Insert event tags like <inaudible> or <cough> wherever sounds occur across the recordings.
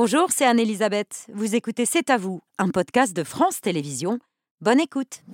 Bonjour, c'est Anne-Elisabeth. Vous écoutez C'est à vous, un podcast de France Télévisions. Bonne écoute.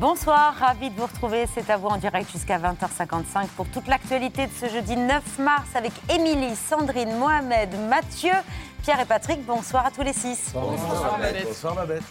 Bonsoir, ravi de vous retrouver. C'est à vous en direct jusqu'à 20h55 pour toute l'actualité de ce jeudi 9 mars avec Émilie, Sandrine, Mohamed, Mathieu, Pierre et Patrick. Bonsoir à tous les six. Bonsoir. Bonsoir, Babette.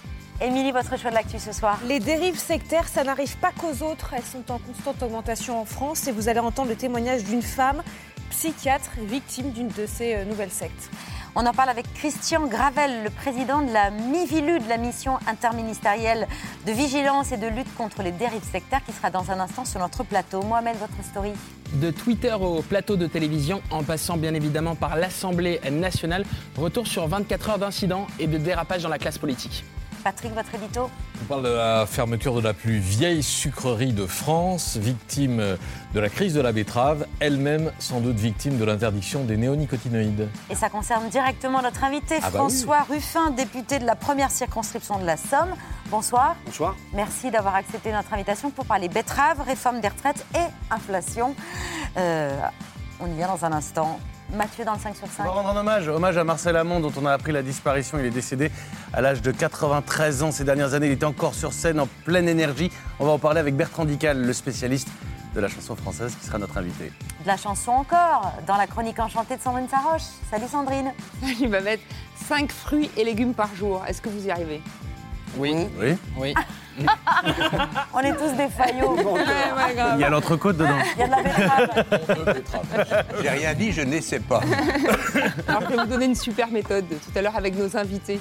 Émilie, votre choix de l'actu ce soir Les dérives sectaires, ça n'arrive pas qu'aux autres. Elles sont en constante augmentation en France et vous allez entendre le témoignage d'une femme psychiatre victime d'une de ces euh, nouvelles sectes. On en parle avec Christian Gravel, le président de la MIVILU, de la mission interministérielle de vigilance et de lutte contre les dérives sectaires, qui sera dans un instant sur notre plateau. Mohamed, votre story de Twitter au plateau de télévision, en passant bien évidemment par l'Assemblée nationale, retour sur 24 heures d'incidents et de dérapages dans la classe politique. Patrick, votre édito On parle de la fermeture de la plus vieille sucrerie de France, victime de la crise de la betterave, elle-même sans doute victime de l'interdiction des néonicotinoïdes. Et ça concerne directement notre invité, ah bah François Ruffin, député de la première circonscription de la Somme. Bonsoir. Bonsoir. Merci d'avoir accepté notre invitation pour parler betterave, réforme des retraites et inflation. Euh, on y vient dans un instant. Mathieu dans le 5 sur 5. On va rendre un hommage, hommage à Marcel Amont dont on a appris la disparition. Il est décédé à l'âge de 93 ans. Ces dernières années, il était encore sur scène en pleine énergie. On va en parler avec Bertrand Dical, le spécialiste de la chanson française qui sera notre invité. De la chanson encore, dans la chronique enchantée de Sandrine Saroche. Salut Sandrine. Il va mettre 5 fruits et légumes par jour. Est-ce que vous y arrivez? Oui. Oui. Oui. <laughs> On est tous des faillots. Il y a l'entrecôte dedans. Il y a de la betterave. <laughs> J'ai rien dit, je n'essaie pas. Alors, je vais vous donner une super méthode tout à l'heure avec nos invités.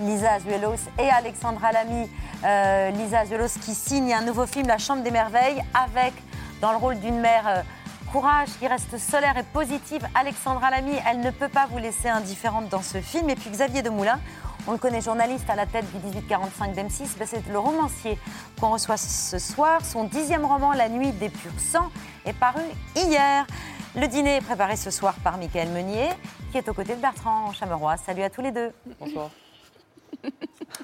Lisa Azuelos et Alexandra Lamy. Euh, Lisa Azuelos qui signe un nouveau film, La Chambre des Merveilles, avec dans le rôle d'une mère euh, courage, qui reste solaire et positive. Alexandra Lamy, elle ne peut pas vous laisser indifférente dans ce film. Et puis Xavier Demoulin, on le connaît journaliste à la tête du 1845 d'M6. Ben, c'est le romancier qu'on reçoit ce soir. Son dixième roman, La nuit des purs sangs, est paru hier. Le dîner est préparé ce soir par Michael Meunier, qui est aux côtés de Bertrand Chameroy. Salut à tous les deux. Bonsoir. <laughs>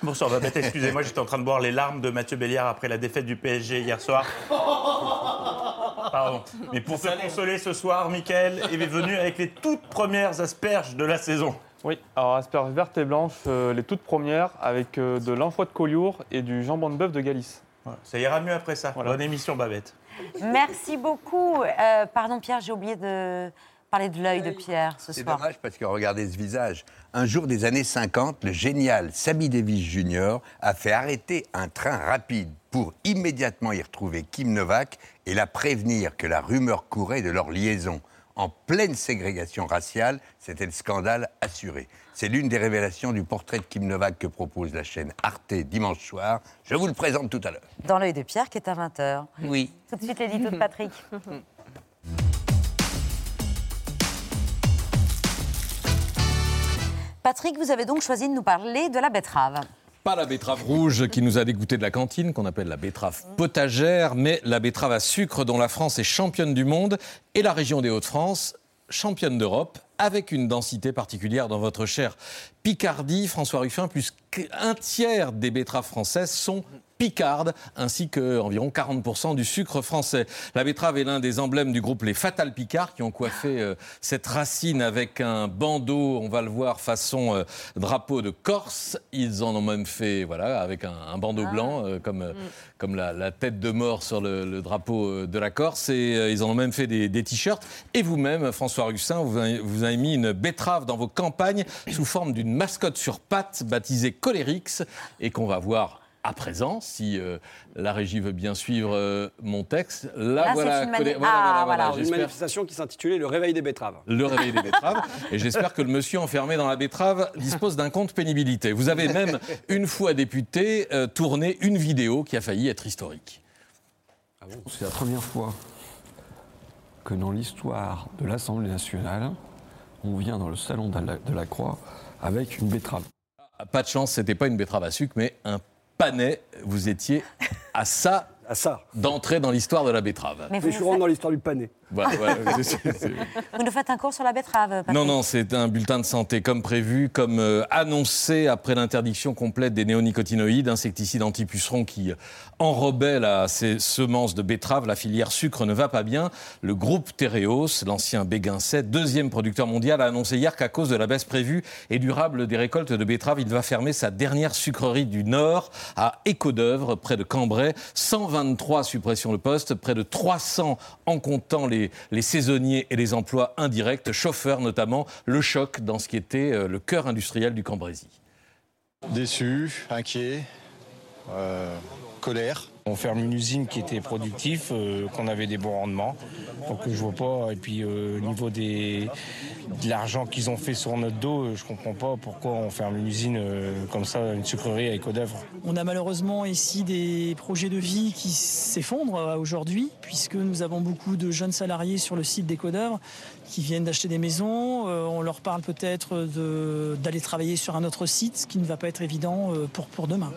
Bonsoir Babette, excusez-moi, j'étais en train de boire les larmes de Mathieu Béliard après la défaite du PSG hier soir. <laughs> Pardon. Mais pour se consoler ce soir, Michael est venu avec les toutes premières asperges de la saison. Oui, alors asperges vertes et blanches, euh, les toutes premières, avec euh, de l'enfoie de collioure et du jambon de bœuf de Galice. Ça ira mieux après ça. Bonne émission, Babette. Merci beaucoup. Euh, pardon, Pierre, j'ai oublié de parler de l'œil de Pierre ce soir. C'est dommage parce que regardez ce visage. Un jour des années 50, le génial Sammy Davis Jr. a fait arrêter un train rapide pour immédiatement y retrouver Kim Novak et la prévenir que la rumeur courait de leur liaison en pleine ségrégation raciale, c'était le scandale assuré. C'est l'une des révélations du portrait de Kim Novak que propose la chaîne Arte dimanche soir. Je vous le présente tout à l'heure. Dans l'œil de Pierre qui est à 20h. Oui. Tout de suite l'édito de Patrick. Patrick, vous avez donc choisi de nous parler de la betterave. Pas la betterave rouge qui nous a dégoûté de la cantine, qu'on appelle la betterave potagère, mais la betterave à sucre dont la France est championne du monde et la région des Hauts-de-France championne d'Europe avec une densité particulière dans votre chère Picardie. François Ruffin, plus qu'un tiers des betteraves françaises sont picarde, ainsi que environ 40% du sucre français. La betterave est l'un des emblèmes du groupe Les Fatal Picards, qui ont coiffé euh, cette racine avec un bandeau, on va le voir, façon euh, drapeau de Corse. Ils en ont même fait, voilà, avec un, bandeau ah. blanc, euh, comme, mm. comme la, tête de mort sur le, drapeau de la Corse. Et ils en ont même fait des, t-shirts. Et vous-même, François Russin, vous, vous avez mis une betterave dans vos campagnes sous forme d'une mascotte sur pattes baptisée Colérix, et qu'on va voir à présent, si euh, la régie veut bien suivre euh, mon texte, là, voilà, une, ah, voilà, une manifestation qui s'intitulait Le réveil des betteraves. Le réveil des betteraves. et j'espère que le monsieur enfermé dans la betterave dispose d'un compte pénibilité. Vous avez même, une fois député, euh, tourné une vidéo qui a failli être historique. Ah C'est la première fois que dans l'histoire de l'Assemblée nationale, on vient dans le salon de la, de la Croix avec une betterave. Pas de chance, c'était pas une betterave à sucre, mais un panais. Vous étiez à ça, À ça. d'entrer dans l'histoire de la betterave. Mais Mais je rentre dans l'histoire du c'est- <laughs> vous nous faites un cours sur la betterave, Patrick Non, non, c'est un bulletin de santé comme prévu, comme euh, annoncé après l'interdiction complète des néonicotinoïdes, insecticides anti-pucerons qui enrobaient la- ces semences de betterave. La filière sucre ne va pas bien. Le groupe Tereos, l'ancien Béguincet, deuxième producteur mondial, a annoncé hier qu'à cause de la baisse prévue et durable des récoltes de betterave, il va fermer sa dernière sucrerie du Nord à Écodœuvre, près de Cambrai. 123 suppressions de postes, près de 300 en comptant les, les saisonniers et les emplois indirects, chauffeurs notamment, le choc dans ce qui était euh, le cœur industriel du Cambrésis. Déçu, inquiet, euh, colère. On ferme une usine qui était productive, euh, qu'on avait des bons rendements. Donc je vois pas. Et puis euh, au niveau des, de l'argent qu'ils ont fait sur notre dos, euh, je comprends pas pourquoi on ferme une usine comme ça, une sucrerie à Écodœuvre. On a malheureusement ici des projets de vie qui s'effondrent aujourd'hui, puisque nous avons beaucoup de jeunes salariés sur le site d'Écodœuvre qui viennent d'acheter des maisons. On leur parle peut-être d'aller travailler sur un autre site, ce qui ne va pas être évident pour demain.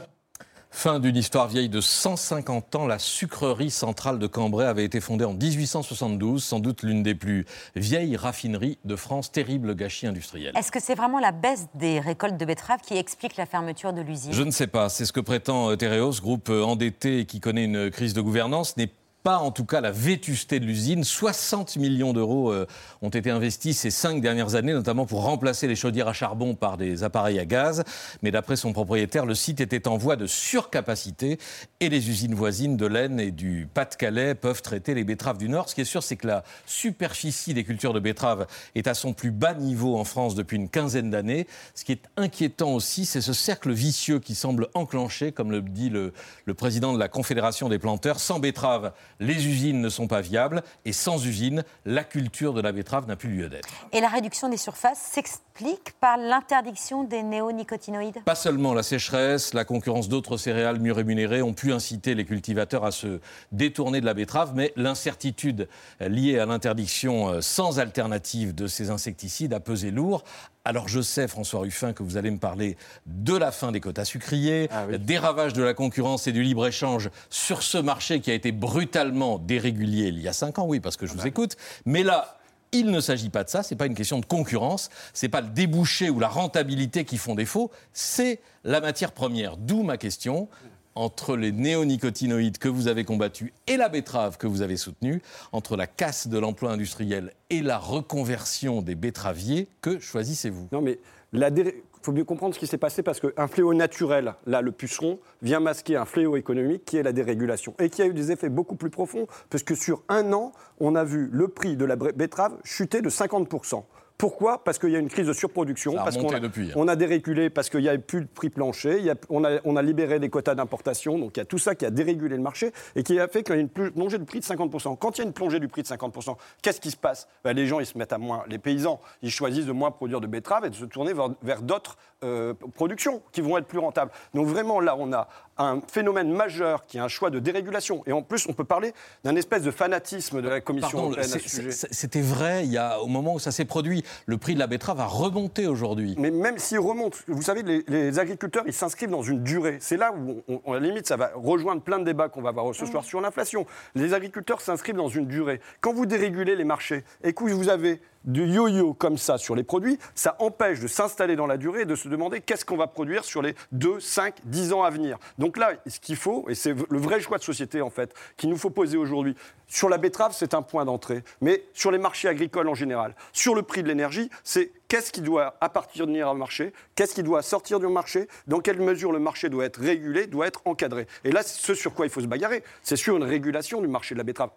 Fin d'une histoire vieille de 150 ans, la sucrerie centrale de Cambrai avait été fondée en 1872, sans doute l'une des plus vieilles raffineries de France, terrible gâchis industriel. Est-ce que c'est vraiment la baisse des récoltes de betterave qui explique la fermeture de l'usine? Je ne sais pas, c'est ce que prétend euh, Tereos, groupe euh, endetté et qui connaît une crise de gouvernance, n'est pas en tout cas la vétusté de l'usine. 60 millions d'euros euh, ont été investis ces cinq dernières années, notamment pour remplacer les chaudières à charbon par des appareils à gaz. Mais d'après son propriétaire, le site était en voie de surcapacité et les usines voisines de l'Aisne et du Pas-de-Calais peuvent traiter les betteraves du Nord. Ce qui est sûr, c'est que la superficie des cultures de betteraves est à son plus bas niveau en France depuis une quinzaine d'années. Ce qui est inquiétant aussi, c'est ce cercle vicieux qui semble enclenché, comme le dit le, le président de la Confédération des planteurs. Sans betteraves, les usines ne sont pas viables et sans usines, la culture de la betterave n'a plus lieu d'être. Et la réduction des surfaces s'explique par l'interdiction des néonicotinoïdes Pas seulement la sécheresse, la concurrence d'autres céréales mieux rémunérées ont pu inciter les cultivateurs à se détourner de la betterave, mais l'incertitude liée à l'interdiction euh, sans alternative de ces insecticides a pesé lourd. Alors je sais, François Ruffin, que vous allez me parler de la fin des quotas sucriers, des ravages de la concurrence et du libre-échange sur ce marché qui a été brutalement dérégulier il y a cinq ans, oui, parce que je vous écoute. Mais là, il ne s'agit pas de ça, c'est pas une question de concurrence, c'est pas le débouché ou la rentabilité qui font défaut, c'est la matière première. D'où ma question entre les néonicotinoïdes que vous avez combattus et la betterave que vous avez soutenue, entre la casse de l'emploi industriel et la reconversion des betteraviers, que choisissez-vous? Non, mais il faut mieux comprendre ce qui s'est passé parce qu'un fléau naturel, là, le puceron, vient masquer un fléau économique qui est la dérégulation et qui a eu des effets beaucoup plus profonds parce que sur un an, on a vu le prix de la betterave chuter de 50%. Pourquoi? Parce qu'il y a une crise de surproduction, parce qu'on a, depuis, hein. on a dérégulé, parce qu'il n'y a plus de prix plancher, il y a- on, a, on a libéré des quotas d'importation, donc il y a tout ça qui a dérégulé le marché et qui a fait qu'il y a une plongée du prix de 50%. Quand il y a une plongée du prix de 50%, qu'est-ce qui se passe? Ben, Les gens, ils se mettent à moins, les paysans, ils choisissent de moins produire de betteraves et de se tourner vers, vers d'autres euh, productions qui vont être plus rentables. Donc vraiment, là, on a un phénomène majeur qui est un choix de dérégulation. Et en plus, on peut parler d'un espèce de fanatisme de la Commission Pardon, européenne à ce sujet. c'était vrai il y a, au moment où ça s'est produit. Le prix de la betterave a remonté aujourd'hui. Mais même s'il remonte, vous savez, les, les agriculteurs, ils s'inscrivent dans une durée. C'est là où, on, on- à la limite, ça va rejoindre plein de débats qu'on va avoir ce soir sur l'inflation. Les agriculteurs s'inscrivent dans une durée. Quand vous dérégulez les marchés et que vous avez du yo-yo comme ça sur les produits, ça empêche de s'installer dans la durée et de se demander qu'est-ce qu'on va produire sur les 2, 5, 10 ans à venir. Donc là, ce qu'il faut, et c'est le vrai choix de société en fait, qu'il nous faut poser aujourd'hui, sur la betterave, c'est un point d'entrée, mais sur les marchés agricoles en général, sur le prix de l'énergie, c'est qu'est-ce qui doit appartenir au marché, qu'est-ce qui doit sortir du marché, dans quelle mesure le marché doit être régulé, doit être encadré. Et là, ce sur quoi il faut se bagarrer, c'est sur une régulation du marché de la betterave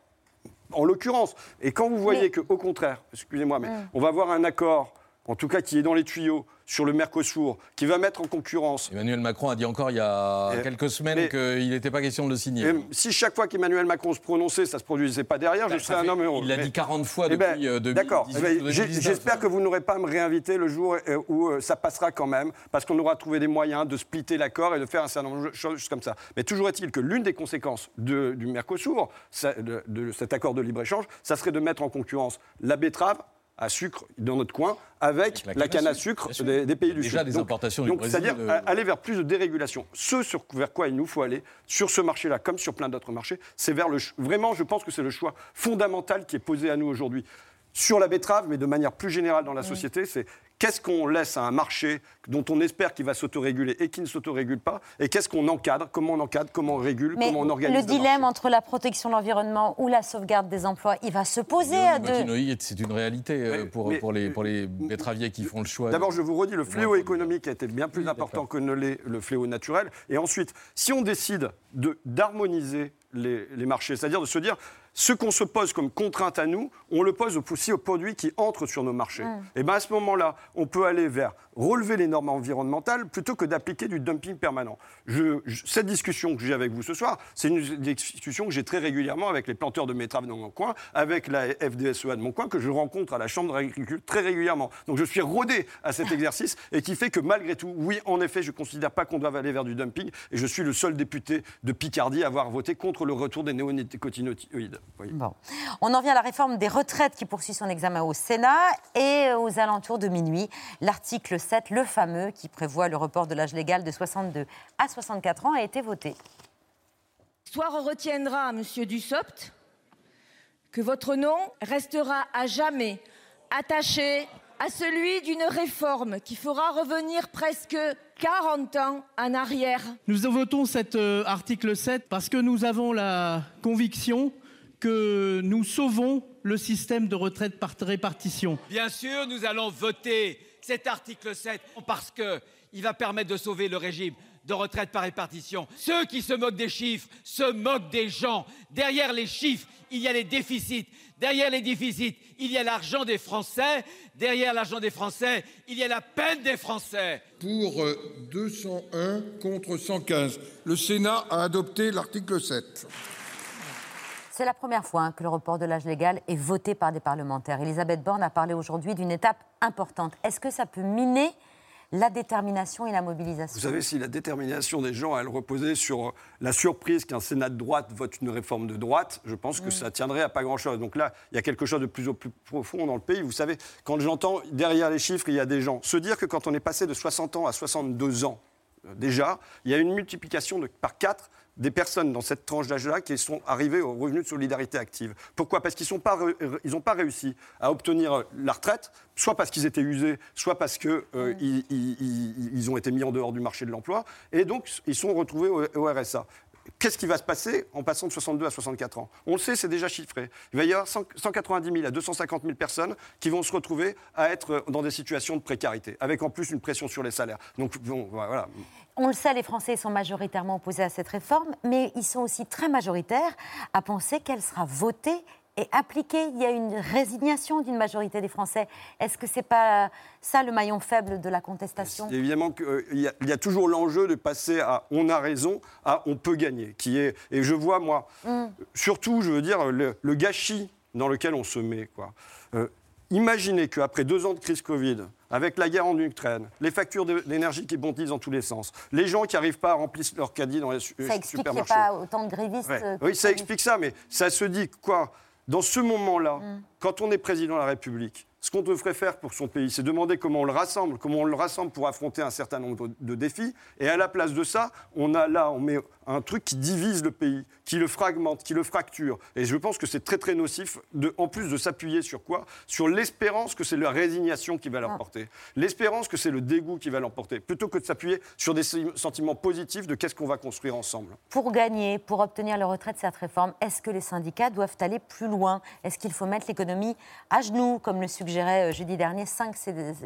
en l'occurrence. Et quand vous voyez qu'au contraire, excusez-moi, mais on va avoir un accord en tout cas qui est dans les tuyaux sur le Mercosur, qui va mettre en concurrence. Emmanuel Macron a dit encore il y a Et- quelques semaines qu'il n'était pas question de le signer. Et si chaque fois qu'Emmanuel Macron se prononçait, ça se produisait pas derrière, je serais un homme heureux. il l'a dit 40 fois Eh ben, depuis, 2018 D'accord. Ben, 2019. J'espère que vous n'aurez pas à me réinviter le jour euh, où euh, ça passera quand même, parce qu'on aura trouvé des moyens de splitter l'accord et de faire un certain nombre de choses comme ça. Mais toujours est-il que l'une des conséquences de- du Mercosur, ça- de, de cet accord de libre-échange, ça serait de mettre en concurrence la betterave à sucre dans notre coin avec, la la, canne canne à à sucre, des, des pays du Déjà Sud. des Donc- importations du donc, Brésil, C'est-à-dire euh, aller vers plus de dérégulation. Ce sur, vers quoi il nous faut aller, sur ce marché-là, comme sur plein d'autres marchés, c'est vers le. Vraiment, je pense que c'est le choix fondamental qui est posé à nous aujourd'hui. Sur la betterave, mais de manière plus générale dans la société, c'est qu'est-ce qu'on laisse à un marché dont on espère qu'il va s'autoréguler et qui ne s'autorégule pas, et qu'est-ce qu'on encadre, comment on encadre, comment on régule, Mais comment on organise. le dilemme entre la protection de l'environnement ou la sauvegarde des emplois, il va se poser à deux. C'est une réalité euh, pour, mais- pour, les, pour les betteraviers qui font le choix. D'abord, je vous redis, le fléau économique a été bien plus important que ne l'est le fléau naturel. Et ensuite, si on décide de- d'harmoniser les, les marchés, c'est-à-dire de se dire, ce qu'on se pose comme contrainte à nous, on le pose aussi aux produits qui entrent sur nos marchés. Et bien à ce moment-là, on peut aller vers relever les normes environnementales plutôt que d'appliquer du dumping permanent. Je- je- cette discussion que j'ai avec vous ce soir, c'est une discussion que j'ai très régulièrement avec les planteurs de betteraves dans mon coin, avec la FDSEA de mon coin, que je rencontre à la Chambre d'agriculture très régulièrement. Donc je suis rodé à cet <laughs> exercice et qui fait que malgré tout, oui, en effet, je ne considère pas qu'on doive aller vers du dumping et je suis le seul député de Picardie à avoir voté contre le retour des néonicotinoïdes. Oui. Bon. On en vient à la réforme des retraites qui poursuit son examen au Sénat et aux alentours de minuit, l'article 7, le fameux, qui prévoit le report de l'âge légal de 62 à 64 ans, a été voté. L'histoire retiendra, monsieur Dussopt, que votre nom restera à jamais attaché à celui d'une réforme qui fera revenir presque 40 ans en arrière. Nous votons cet euh, article 7 parce que nous avons la conviction que nous sauvons le système de retraite par répartition. Bien sûr, nous allons voter cet article 7 parce qu'il va permettre de sauver le régime de retraite par répartition. Ceux qui se moquent des chiffres se moquent des gens. Derrière les chiffres, il y a les déficits. Derrière les déficits, il y a l'argent des Français. Derrière l'argent des Français, il y a la peine des Français. Pour euh, 201 contre 115. Le Sénat a adopté l'article 7. C'est la première fois hein, que le report de l'âge légal est voté par des parlementaires. Elisabeth Borne a parlé aujourd'hui d'une étape importante. Est-ce que ça peut miner la détermination et la mobilisation? Vous savez, si la détermination des gens, elle reposait sur la surprise qu'un Sénat de droite vote une réforme de droite, je pense que Mm. ça tiendrait à pas grand-chose. Donc là, il y a quelque chose de plus au plus profond dans le pays. Vous savez, quand j'entends derrière les chiffres, il y a des gens. Se dire que quand on est passé de 60 ans à 62 ans, euh, déjà, il y a une multiplication de, par 4 des personnes dans cette tranche d'âge-là qui sont arrivées au revenu de solidarité active. Pourquoi? Parce qu'ils n'ont pas, réussi à obtenir euh, la retraite, soit parce qu'ils étaient usés, soit parce qu'ils ils, ils- ils- ils ont été mis en dehors du marché de l'emploi, et donc ils sont retrouvés au, au RSA. Qu'est-ce qui va se passer en passant de 62 à 64 ans? On le sait, c'est déjà chiffré. Il va y avoir 100 190 000 à 250 000 personnes qui vont se retrouver à être dans des situations de précarité, avec en plus une pression sur les salaires. Donc bon, voilà. On le sait, les Français sont majoritairement opposés à cette réforme, mais ils sont aussi très majoritaires à penser qu'elle sera votée et appliquée. Il y a une résignation d'une majorité des Français. Est-ce que c'est pas ça le maillon faible de la contestation? Évidemment qu'il y, a- il y a toujours l'enjeu de passer à on a raison à on peut gagner. Qui est, et je vois, moi, Mm. surtout, je veux dire, le, le gâchis dans lequel on se met. Quoi. Euh, imaginez qu'après deux ans de crise Covid, avec la guerre en Ukraine, les factures d'énergie qui bondissent dans tous les sens, les gens qui n'arrivent pas à remplir leur caddie dans les su- Ça explique qu'il n'y supermarchés. pas autant de grévistes. Ouais. euh, Oui, ça explique ça, mais ça se dit quoi? Dans ce moment-là, Mm. quand on est président de la République, ce qu'on devrait faire pour son pays, c'est demander comment on le rassemble, comment on le rassemble pour affronter un certain nombre de défis. Et à la place de ça, on a là, on met un truc qui divise le pays, qui le fragmente, qui le fracture. Et je pense que c'est très très nocif, de, en plus de s'appuyer sur quoi? Sur l'espérance que c'est la résignation qui va l'emporter. L'espérance que c'est le dégoût qui va l'emporter, plutôt que de s'appuyer sur des sentiments positifs de qu'est-ce qu'on va construire ensemble. Pour gagner, pour obtenir le retrait de cette réforme, est-ce que les syndicats doivent aller plus loin? Est-ce qu'il faut mettre l'économie à genoux, comme le suggérait euh, jeudi dernier cinq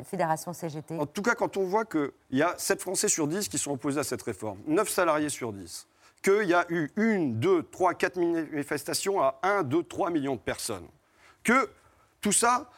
fédérations CGT En tout cas, quand on voit qu'il y a 7 Français sur 10 qui sont opposés à cette réforme, 9 salariés sur 10, qu'il y a eu une, deux, trois, quatre manifestations à 1, 2, 3 millions de personnes, que tout ça,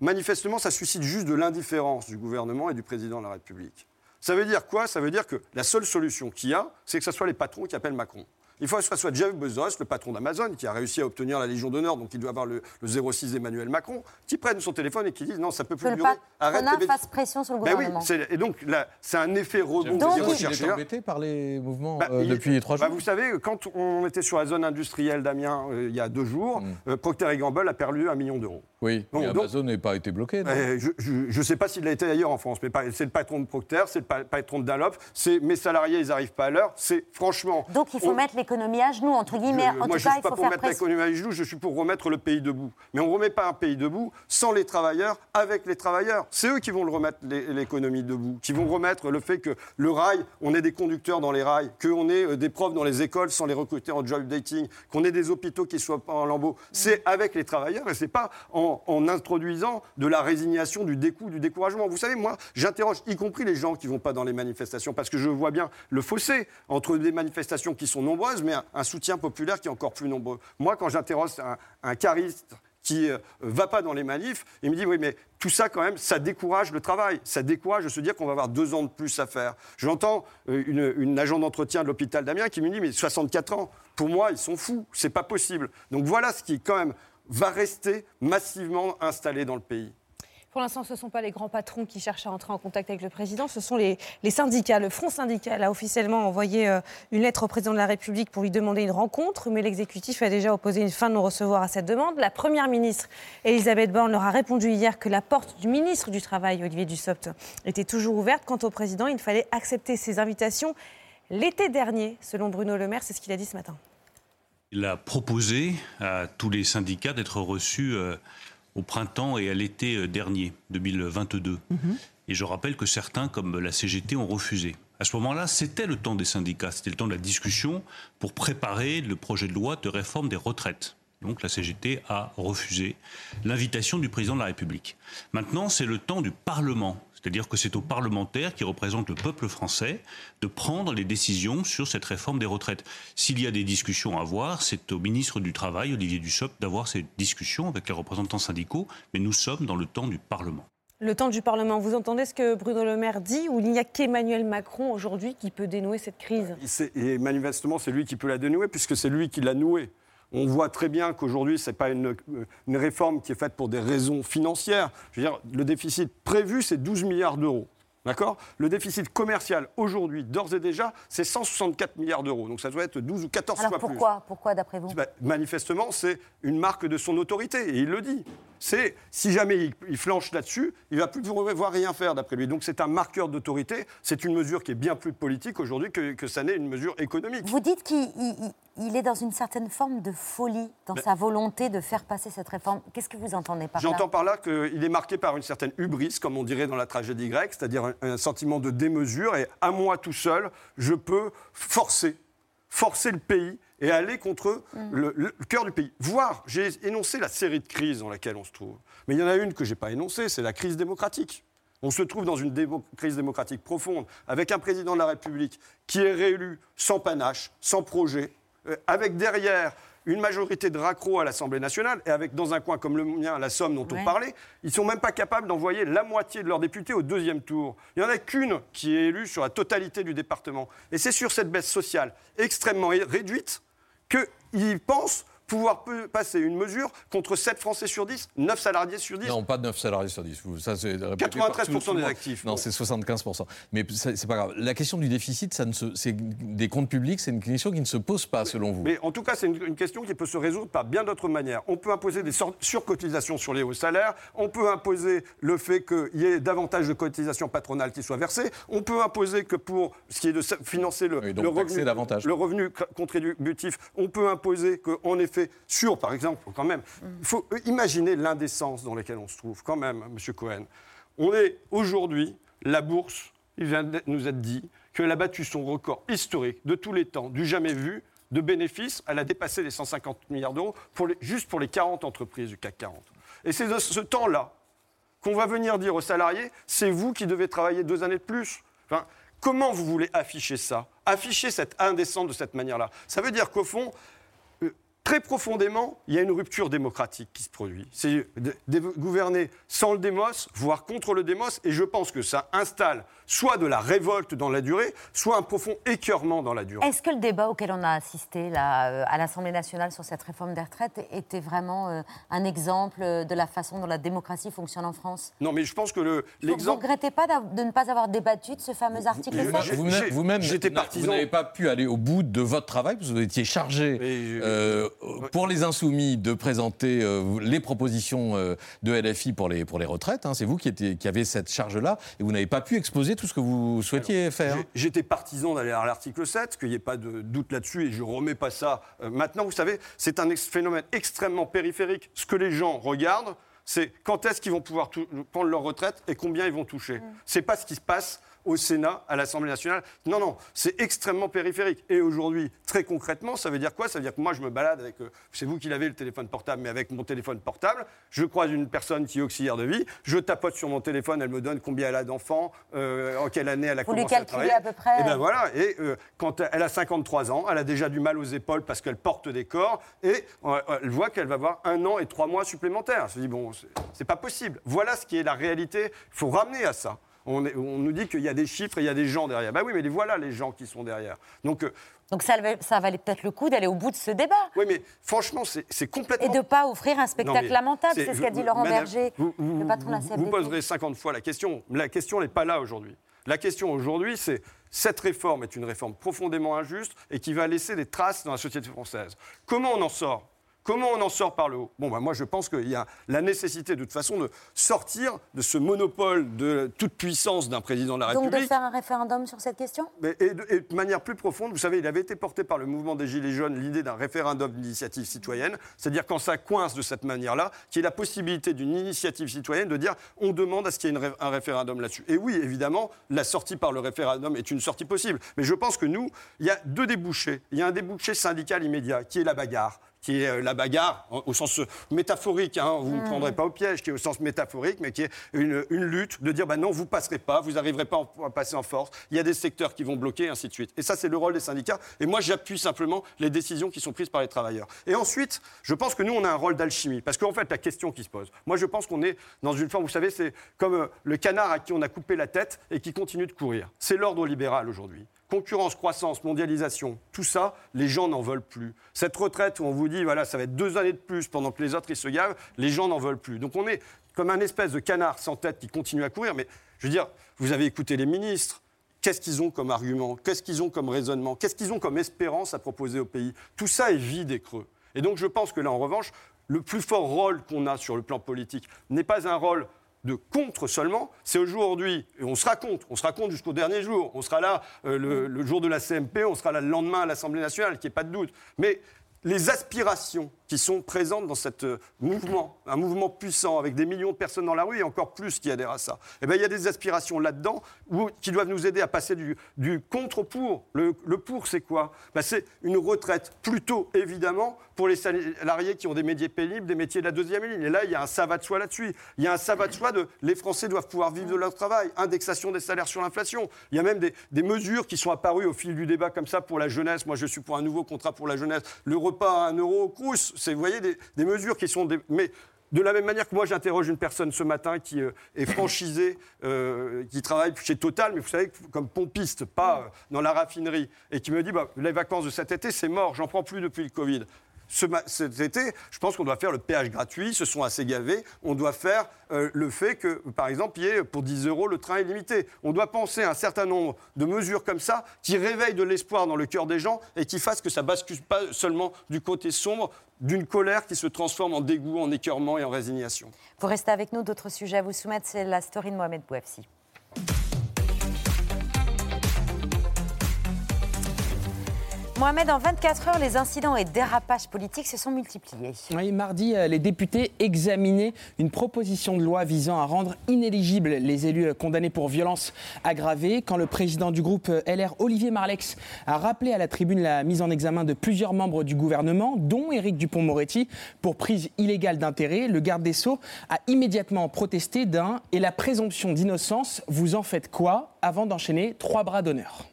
manifestement, ça suscite juste de l'indifférence du gouvernement et du président de la République. Ça veut dire quoi? Ça veut dire que la seule solution qu'il y a, c'est que ce soit les patrons qui appellent Macron. Il faut que ce soit Jeff Bezos, le patron d'Amazon, qui a réussi à obtenir la Légion d'honneur, donc il doit avoir le, le 06 Emmanuel Macron, qui prenne son téléphone et qui dise non, ça peut plus durer. patronat tes fasse pression sur le Ben oui, gouvernement. et donc là, c'est un effet rebond Donc, des il est rechercheurs. embêté par les mouvements Bah, euh, il- depuis trois bah, jours vous savez, quand on était sur la zone industrielle d'Amiens euh, il y a deux jours, Mm. euh, Procter Gamble a perdu un million d'euros. Oui, Bon, mais donc- Amazon n'a pas été bloqué. Euh, je ne sais pas s'il a été ailleurs en France, mais c'est le patron de Procter, c'est le pa- patron de Dunlop, c'est mes salariés, ils n'arrivent pas à l'heure. C'est franchement. Donc il faut on- mettre l'économie à genoux, entre guillemets. je- en moi, tout je cas, suis pas pour mettre l'économie à genoux, je suis pour remettre le pays debout. Mais on ne remet pas un pays debout sans les travailleurs, avec les travailleurs. C'est eux qui vont le remettre l'é- l'économie debout, qui vont remettre le fait que le rail, on ait des conducteurs dans les rails, qu'on ait euh, des profs dans les écoles sans les recruter en job dating, qu'on ait des hôpitaux qui soient pas en lambeaux. C'est avec les travailleurs et c'est pas en, en introduisant de la résignation, du découp, du découragement. Vous savez, moi, j'interroge, y compris les gens qui vont pas dans les manifestations, parce que je vois bien le fossé entre des manifestations qui sont nombreuses, mais un, soutien populaire qui est encore plus nombreux. Moi, quand j'interroge un, un cariste qui ne va pas dans les manifs, il me dit oui mais tout ça quand même, ça décourage le travail, ça décourage de se dire qu'on va avoir deux ans de plus à faire. J'entends euh, une, agent d'entretien de l'hôpital d'Amiens qui me dit mais 64 ans, pour moi ils sont fous, c'est pas possible. Donc voilà ce qui quand même va rester massivement installé dans le pays. Pour l'instant, ce ne sont pas les grands patrons qui cherchent à entrer en contact avec le président, ce sont les, les syndicats. Le Front syndical a officiellement envoyé euh, une lettre au président de la République pour lui demander une rencontre, mais l'exécutif a déjà opposé une fin de non-recevoir à cette demande. La première ministre, Elisabeth Borne, leur a répondu hier que la porte du ministre du Travail, Olivier Dussopt, était toujours ouverte. Quant au président, il fallait accepter ses invitations l'été dernier, selon Bruno Le Maire, c'est ce qu'il a dit ce matin. Il a proposé à tous les syndicats d'être reçus euh, au printemps et à l'été euh, dernier, 2022. Et je rappelle que certains, comme la CGT, ont refusé. À ce moment-là, c'était le temps des syndicats, c'était le temps de la discussion pour préparer le projet de loi de réforme des retraites. Donc la CGT a refusé l'invitation du président de la République. Maintenant, c'est le temps du Parlement. C'est-à-dire que c'est aux parlementaires qui représentent le peuple français de prendre les décisions sur cette réforme des retraites. S'il y a des discussions à avoir, c'est au ministre du Travail, Olivier Dussopt, d'avoir ces discussions avec les représentants syndicaux, mais nous sommes dans le temps du Parlement. Le temps du Parlement, vous entendez ce que Bruno Le Maire dit, ou il n'y a qu'Emmanuel Macron aujourd'hui qui peut dénouer cette crise? Et manifestement, c'est lui qui peut la dénouer, puisque c'est lui qui l'a nouée. On voit très bien qu'aujourd'hui, ce n'est pas une, une réforme qui est faite pour des raisons financières. Je veux dire, le déficit prévu, c'est 12 milliards d'euros. D'accord? Le déficit commercial, aujourd'hui, d'ores et déjà, c'est 164 milliards d'euros. Donc ça doit être 12 ou 14 Alors fois plus. pourquoi? Pourquoi d'après vous? Bah, manifestement, c'est une marque de son autorité, et il le dit. C'est si jamais il, il flanche là-dessus, il va plus pouvoir rien faire d'après lui. Donc c'est un marqueur d'autorité. C'est une mesure qui est bien plus politique aujourd'hui que, que ça n'est une mesure économique. Vous dites qu'il il- il- il est dans une certaine forme de folie dans sa volonté de faire passer cette réforme. Qu'est-ce que vous entendez par là? J'entends par là qu'il est marqué par une certaine hubris, comme on dirait dans la tragédie grecque, c'est-à-dire un, un sentiment de démesure. Et à moi tout seul, je peux forcer, forcer le pays et aller contre le, le cœur du pays. Voire, j'ai énoncé la série de crises dans laquelle on se trouve. Mais il y en a une que je n'ai pas énoncée, c'est la crise démocratique. On se trouve dans une démo- crise démocratique profonde, avec un président de la République qui est réélu sans panache, sans projet, euh, avec derrière une majorité de raccros à l'Assemblée nationale, et avec dans un coin comme le mien, la Somme dont Ouais. on parlait, ils ne sont même pas capables d'envoyer la moitié de leurs députés au deuxième tour. Il n'y en a qu'une qui est élue sur la totalité du département. Et c'est sur cette baisse sociale extrêmement réduite qu'ils pensent pouvoir passer une mesure contre 7 Français sur 10, 9 salariés sur 10. Non, pas 9 salariés sur 10. Vous- Ça, c'est répété 93% par tout- tout le des actifs. Non, c'est 75%. Mais c'est pas grave. La question du déficit, ça ne se- c'est des comptes publics, c'est une question qui ne se pose pas, selon vous. Mais en tout cas, c'est une, une question qui peut se résoudre par bien d'autres manières. On peut imposer des surcotisations sur les hauts salaires, on peut imposer le fait qu'il y ait davantage de cotisations patronales qui soient versées, on peut imposer que pour ce qui est de financer le, donc le revenu, davantage. le revenu contributif, on peut imposer qu'en effet, sur, par exemple, quand même, il faut euh, imaginer l'indécence dans laquelle on se trouve, quand même, M. Cohen. On est aujourd'hui, la bourse, il vient de nous être dit qu'elle a battu son record historique de tous les temps, du jamais vu, de bénéfices. Elle a dépassé les 150 milliards d'euros juste pour les 40 entreprises du CAC 40. Et c'est de ce temps-là qu'on va venir dire aux salariés, c'est vous qui devez travailler deux années de plus. Enfin, comment vous voulez afficher ça? Afficher cette indécence de cette manière-là? Ça veut dire qu'au fond, Très profondément, il y a une rupture démocratique qui se produit. C'est gouverner sans le démos, voire contre le démos, et je pense que ça installe soit de la révolte dans la durée, soit un profond écœurement dans la durée. Est-ce que le débat auquel on a assisté là, euh, à l'Assemblée nationale sur cette réforme des retraites était vraiment euh, un exemple de la façon dont la démocratie fonctionne en France? Non, mais je pense que le- Vous ne l'exemple... regrettez pas de ne pas avoir débattu de ce fameux article 7 Vous-même, partisan. vous n'avez pas pu aller au bout de votre travail, parce que vous étiez chargé euh, pour les Insoumis de présenter euh, les propositions euh, de LFI pour les, pour les retraites. hein. C'est vous qui, étiez, qui avez cette charge-là, et vous n'avez pas pu exposer tout ce que vous souhaitiez faire. J'étais partisan d'aller à l'article 7, qu'il n'y ait pas de doute là-dessus, et je ne remets pas ça. euh, maintenant, vous savez, c'est un ex- phénomène extrêmement périphérique. Ce que les gens regardent, c'est quand est-ce qu'ils vont pouvoir prendre leur retraite et combien ils vont toucher. C'est pas ce qui se passe au Sénat, à l'Assemblée nationale. Non, non, c'est extrêmement périphérique. Et aujourd'hui, très concrètement, ça veut dire quoi? Ça veut dire que moi, je me balade avec, euh, c'est vous qui l'avez le téléphone portable, mais avec mon téléphone portable, je croise une personne qui est auxiliaire de vie, je tapote sur mon téléphone, elle me donne combien elle a d'enfants, euh, en quelle année elle a Vous commencé à travailler. à peu près Et ben voilà. Et euh, quand elle a 53 ans, elle a déjà du mal aux épaules parce qu'elle porte des corps, et euh, elle voit qu'elle va avoir un an et trois mois supplémentaires. Elle se dit bon, c'est pas possible. Voilà ce qui est la réalité. Il faut ramener à ça. On, est- on nous dit qu'il y a des chiffres et il y a des gens derrière. Ben oui, mais les voilà les gens qui sont derrière. Donc, euh, Donc ça, valait- ça valait peut-être le coup d'aller au bout de ce débat oui, mais franchement, c'est complètement. et de ne pas offrir un spectacle lamentable. C'est ce qu'a dit Laurent madame, Berger, vous- vous- le patron de la CFDT. Vous poserez 50 fois la question. La question n'est pas là aujourd'hui. La question aujourd'hui, c'est cette réforme est une réforme profondément injuste et qui va laisser des traces dans la société française. Comment on en sort? Comment on en sort par le haut? Bon, bah, moi, je pense qu'il y a la nécessité, de toute façon, de sortir de ce monopole de toute puissance d'un président de la Donc de République. faire un référendum sur cette question? Et, de, et de manière plus profonde, vous savez, il avait été porté par le mouvement des Gilets jaunes l'idée d'un référendum d'initiative citoyenne, c'est-à-dire quand ça coince de cette manière-là, qu'il y ait la possibilité d'une initiative citoyenne de dire on demande à ce qu'il y ait une un référendum là-dessus. Et oui, évidemment, la sortie par le référendum est une sortie possible. Mais je pense que nous, il y a deux débouchés. Il y a un débouché syndical immédiat, qui est la bagarre qui est euh, la bagarre au sens euh, métaphorique, hein, vous ne me Mm. prendrez pas au piège, qui est au sens métaphorique, mais qui est une, une lutte de dire bah non, vous passerez pas, vous n'arriverez pas à passer en force, il y a des secteurs qui vont bloquer, et ainsi de suite. Et ça, c'est le rôle des syndicats. Et moi, j'appuie simplement les décisions qui sont prises par les travailleurs. Et ensuite, je pense que nous, on a un rôle d'alchimie, parce qu'en fait, la question qui se pose, moi, je pense qu'on est dans une forme, vous savez, c'est comme euh, le canard à qui on a coupé la tête et qui continue de courir. C'est l'ordre libéral aujourd'hui. Concurrence, croissance, mondialisation, tout ça, les gens n'en veulent plus. Cette retraite où on vous dit, voilà, ça va être deux années de plus pendant que les autres, ils se gavent, les gens n'en veulent plus. Donc on est comme un espèce de canard sans tête qui continue à courir. Mais je veux dire, vous avez écouté les ministres. Qu'est-ce qu'ils ont comme argument Qu'est-ce qu'ils ont comme raisonnement Qu'est-ce qu'ils ont comme espérance à proposer au pays? Tout ça est vide et creux. Et donc je pense que là, en revanche, le plus fort rôle qu'on a sur le plan politique n'est pas un rôle de contre seulement, c'est aujourd'hui, et on sera contre, on sera contre jusqu'au dernier jour, on sera là euh, le, le jour de la CMP, on sera là le lendemain à l'Assemblée nationale, qu'il n'y ait pas de doute. Mais les aspirations qui sont présentes dans ce mouvement, un mouvement puissant avec des millions de personnes dans la rue et encore plus qui adhèrent à ça, eh ben, il y a des aspirations là-dedans qui doivent nous aider à passer du, du contre au pour. Le, pour, c'est quoi? Ben, C'est une retraite plutôt, évidemment, pour les salariés qui ont des métiers pénibles, des métiers de la deuxième ligne. Et là, il y a un savat de soi là-dessus. Il y a un savat de soi de les Français doivent pouvoir vivre de leur travail, indexation des salaires sur l'inflation. Il y a même des, mesures qui sont apparues au fil du débat comme ça pour la jeunesse. Moi, je suis pour un nouveau contrat pour la jeunesse. Le repas à un euro au Crous, vous voyez, des, des mesures qui sont... Des, mais de la même manière que moi, j'interroge une personne ce matin qui euh, est franchisée, euh, qui travaille chez Total, mais vous savez, comme pompiste, pas euh, dans la raffinerie, et qui me dit, bah, les vacances de cet été, c'est mort, j'en prends plus depuis le Covid. Ce cet été, je pense qu'on doit faire le péage gratuit, se sont assez gavés. On doit faire euh, le fait que, par exemple, il y ait pour 10 euros le train illimité. On doit penser à un certain nombre de mesures comme ça qui réveillent de l'espoir dans le cœur des gens et qui fassent que ça bascule pas seulement du côté sombre d'une colère qui se transforme en dégoût, en écœurement et en résignation. Vous restez avec nous, d'autres sujets à vous soumettre, c'est la story de Mohamed Bouafsi. Mohamed, en 24 heures, les incidents et dérapages politiques se sont multipliés. Oui, mardi, euh, les députés examinaient une proposition de loi visant à rendre inéligibles les élus euh, condamnés pour violences aggravées. Quand le président du groupe euh, LR, Olivier Marlex, a rappelé à la tribune la mise en examen de plusieurs membres du gouvernement, dont Éric Dupont-Moretti, pour prise illégale d'intérêt, le garde des Sceaux a immédiatement protesté d'un et la présomption d'innocence, vous en faites quoi? avant d'enchaîner trois bras d'honneur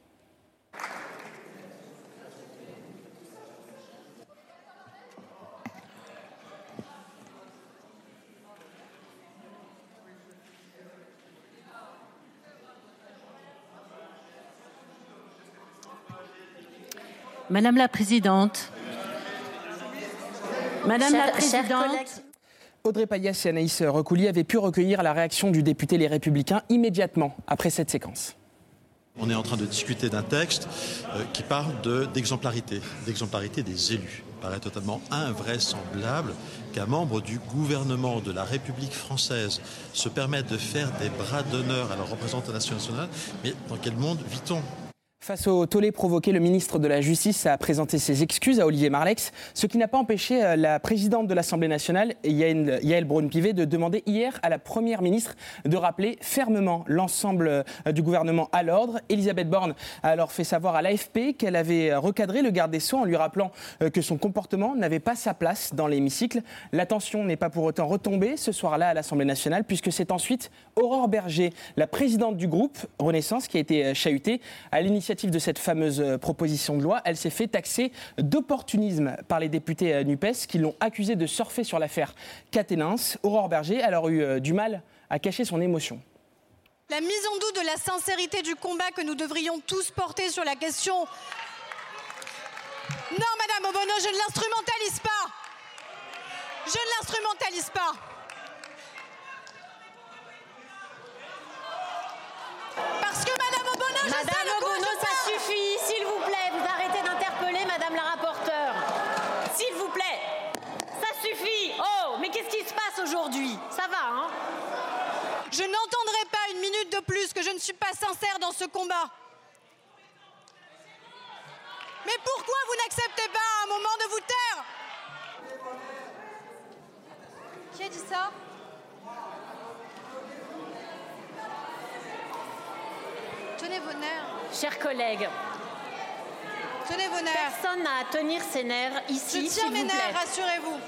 Madame la Présidente, Madame la Présidente, Audrey Payas et Anaïs Recoulier avaient pu recueillir la réaction du député Les Républicains immédiatement après cette séquence. On est en train de discuter d'un texte euh, qui parle de- d'exemplarité, d'exemplarité des élus. Il paraît totalement invraisemblable qu'un membre du gouvernement de la République française se permette de faire des bras d'honneur à la représentation nationale. Mais dans quel monde vit-on? Face au tollé provoqué, le ministre de la Justice a présenté ses excuses à Olivier Marlex, ce qui n'a pas empêché euh, la présidente de l'Assemblée nationale, Yael, Braun-Pivet, de demander hier à la première ministre de rappeler fermement l'ensemble euh, du gouvernement à l'ordre. Elisabeth Borne a alors fait savoir à l'AFP qu'elle avait recadré le garde des Sceaux en lui rappelant euh, que son comportement n'avait pas sa place dans l'hémicycle. La tension n'est pas pour autant retombée ce soir-là à l'Assemblée nationale, puisque c'est ensuite Aurore Berger, la présidente du groupe Renaissance, qui a été chahutée à l'initiative de cette fameuse euh, proposition de loi. Elle s'est fait taxer d'opportunisme par les députés euh, NUPES qui l'ont accusée de surfer sur l'affaire Caténins. Aurore Berger, a eu euh, du mal à cacher son émotion. La mise en doute de la sincérité du combat que nous devrions tous porter sur la question. Non, Madame Obono, je ne l'instrumentalise pas. Je ne l'instrumentalise pas. Parce que Madame Obono, je sais Madame le coup Obono, ça suffit, s'il vous plaît, vous arrêtez d'interpeller Madame la rapporteure. S'il vous plaît, ça suffit. Oh, mais qu'est-ce qui se passe aujourd'hui? Ça va, hein? Je n'entendrai pas une minute de plus que je ne suis pas sincère dans ce combat. Mais pourquoi vous n'acceptez pas à un moment de vous taire? Qui a dit ça? Tenez vos nerfs. Chers collègues, Tenez vos nerfs. personne n'a à tenir ses nerfs Je ici, tiens s'il mes nerfs, rassurez-vous.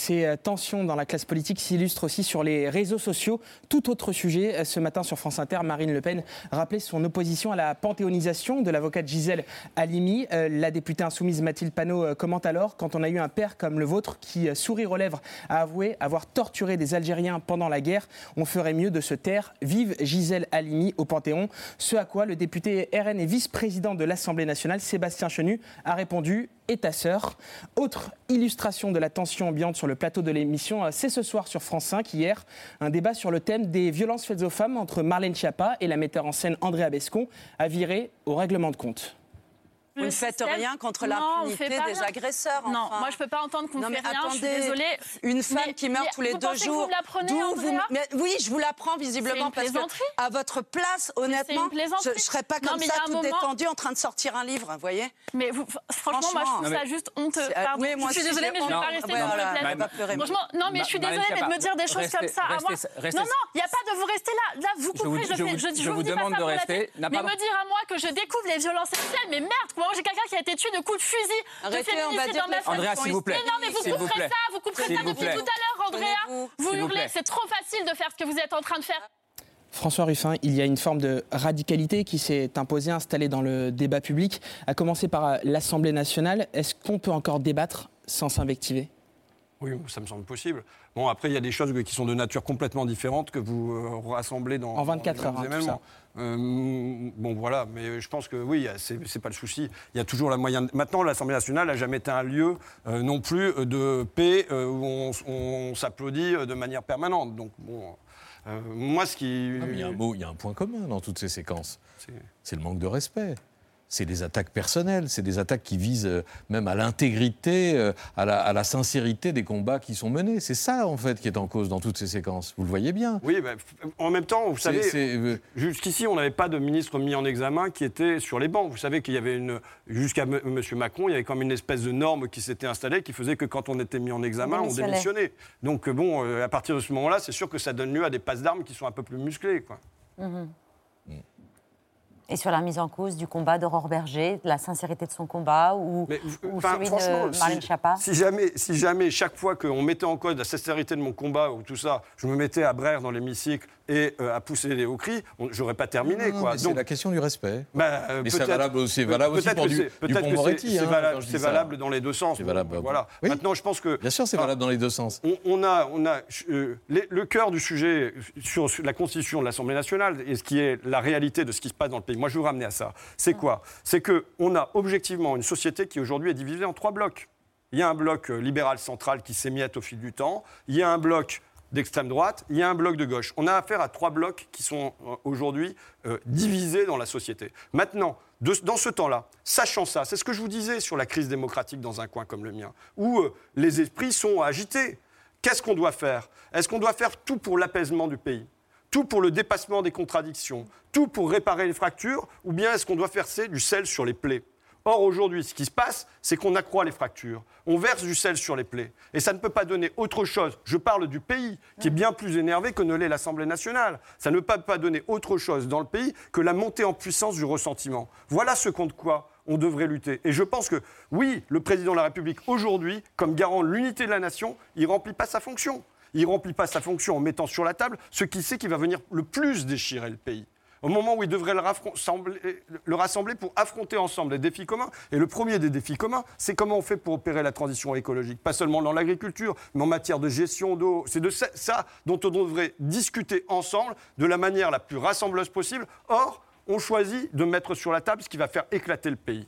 Ces euh, tensions dans la classe politique s'illustrent aussi sur les réseaux sociaux. Tout autre sujet, euh, ce matin sur France Inter, Marine Le Pen rappelait son opposition à la panthéonisation de l'avocate Gisèle Halimi. Euh, La députée insoumise Mathilde Panot commente alors Quand on a eu un père comme le vôtre qui, sourire aux lèvres, a avoué avoir torturé des Algériens pendant la guerre, on ferait mieux de se taire. Vive Gisèle Halimi au Panthéon. Ce à quoi le député RN et vice-président de l'Assemblée nationale, Sébastien Chenu, a répondu et ta sœur. Autre illustration de la tension ambiante sur le plateau de l'émission, euh, c'est ce soir sur France 5, hier, un débat sur le thème des violences faites aux femmes entre Marlène Schiappa et la metteur en scène Andrea Bescon, a viré au règlement de compte. Vous ne faites système- rien contre Non, on l'impunité des rien. agresseurs. Non, moi je peux pas entendre qu'on Non, fait mais rien. je suis attendez, désolée. Une femme Mais- qui meurt mais tous les vous deux pensez que jours. vous me l'apprenez, d'où Andrea mais oui, je vous l'apprends C'est visiblement parce que à votre place, honnêtement, je, je serais pas Non, comme mais il y ça, tout moment- détendu, en train de sortir un livre, vous voyez Mais vous- franchement, moi je trouve ça juste honteux. Euh, Pardon. oui, moi je suis désolée, mais je vais honte. pas rester voilà, le pleurer. Franchement, non, mais je suis désolée, mais de me dire des choses comme ça à moi. Non, non, il n'y a pas de vous rester là. Là, vous vous- couperez, je, vous- vous dis pas demande ça de pour la. Non, Mais me dire à moi que je découvre les violences sexuelles, mais merde, moi j'ai quelqu'un qui a été tué de coups de fusil, de Arrêtez, on va féminicide dire dans ma famille. Andrea, s'il vous plaît. Mais non, mais vous couperez plaît. ça, vous couperez ça vous depuis plaît. tout à l'heure, Andrea. Vous hurlez, c'est trop facile de faire ce que vous êtes en train de faire. François Ruffin, il y a une forme de radicalité qui s'est imposée, installée dans le débat public, à commencer par l'Assemblée nationale. Est-ce qu'on peut encore débattre sans s'invectiver? Oui, ça me semble possible. Bon, après, il y a des choses qui sont de nature complètement différente que vous euh, rassemblez dans. En 24 dans heures, hein. Euh, bon, voilà, mais je pense que oui, c'est pas le souci. Il y a toujours la moyen. Maintenant, l'Assemblée nationale n'a jamais été un lieu euh, non plus de paix euh, où on, s- on s'applaudit de manière permanente. Donc, bon, euh, moi, ce qui. Mais il y a un mot, il y a un point commun dans toutes ces séquences. C'est le manque de respect. C'est des attaques personnelles, c'est des attaques qui visent euh, même à l'intégrité, euh, à, la, à la sincérité des combats qui sont menés. C'est ça, en fait, qui est en cause dans toutes ces séquences. Vous le voyez bien. Oui, bah, f- en même temps, vous savez, euh, jusqu'ici, on n'avait pas de ministre mis en examen qui était sur les bancs. Vous savez qu'il y avait une. Jusqu'à M. Monsieur Macron, il y avait quand même une espèce de norme qui s'était installée qui faisait que quand on était mis en examen, on démissionnait. démissionnait. Donc, bon, à partir de ce moment-là, c'est sûr que ça donne lieu à des passes d'armes qui sont un peu plus musclées. Quoi. Mhm. Et sur la mise en cause du combat d'Aurore Berger, de la sincérité de son combat ou, ou celui de Marlène si, Schiappa si jamais, si jamais, chaque fois qu'on mettait en cause la sincérité de mon combat ou tout ça, je me mettais à braire dans l'hémicycle et euh, à pousser au cri, on- j'aurais pas terminé. Quoi. C'est la question du respect. Bah, euh, mais c'est valable aussi, c'est valable aussi pour du, c'est- du peut-être que c'est- hein, valable, dans les deux sens. C'est Bon, valable. Voilà. Oui. Maintenant, je pense que Bien sûr, c'est valable dans les deux sens. on, on a, on a euh, les- le cœur du sujet sur, sur la constitution de l'Assemblée nationale et ce qui est la réalité de ce qui se passe dans le pays. Moi, je veux vous ramener à ça. C'est quoi? C'est que on a objectivement une société qui aujourd'hui est divisée en trois blocs. Il y a un bloc euh, libéral central qui s'émiette au fil du temps. Il y a un bloc d'extrême droite, il y a un bloc de gauche. On a affaire à trois blocs qui sont euh, aujourd'hui euh, divisés dans la société. Maintenant, dans ce temps-là, sachant ça, c'est ce que je vous disais sur la crise démocratique dans un coin comme le mien, où euh, les esprits sont agités. Qu'est-ce qu'on doit faire? Est-ce qu'on doit faire tout pour l'apaisement du pays? Tout pour le dépassement des contradictions, tout pour réparer les fractures, ou bien est-ce qu'on doit verser du sel sur les plaies? Or, aujourd'hui, ce qui se passe, c'est qu'on accroît les fractures. On verse du sel sur les plaies. Et ça ne peut pas donner autre chose. Je parle du pays, qui est bien plus énervé que ne l'est l'Assemblée nationale. Ça ne peut pas donner autre chose dans le pays que la montée en puissance du ressentiment. Voilà ce contre quoi on devrait lutter. Et je pense que, oui, le président de la République, aujourd'hui, comme garant de l'unité de la nation, il ne remplit pas sa fonction. Il ne remplit pas sa fonction en mettant sur la table ce qui sait qui va venir le plus déchirer le pays. Au moment où il devrait le rassembler, le rassembler pour affronter ensemble les défis communs. Et le premier des défis communs, c'est comment on fait pour opérer la transition écologique. Pas seulement dans l'agriculture, mais en matière de gestion d'eau. C'est de ça, ça dont on devrait discuter ensemble de la manière la plus rassembleuse possible. Or, on choisit de mettre sur la table ce qui va faire éclater le pays.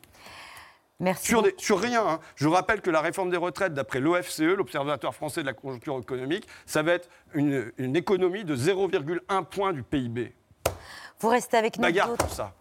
Merci. Sur, des- sur rien. hein. Je rappelle que la réforme des retraites, d'après l'OFCE, l'Observatoire français de la conjoncture économique, ça va être une, une économie de 0,1 point du PIB. Vous restez avec nous. Bagarre d'autres- pour ça.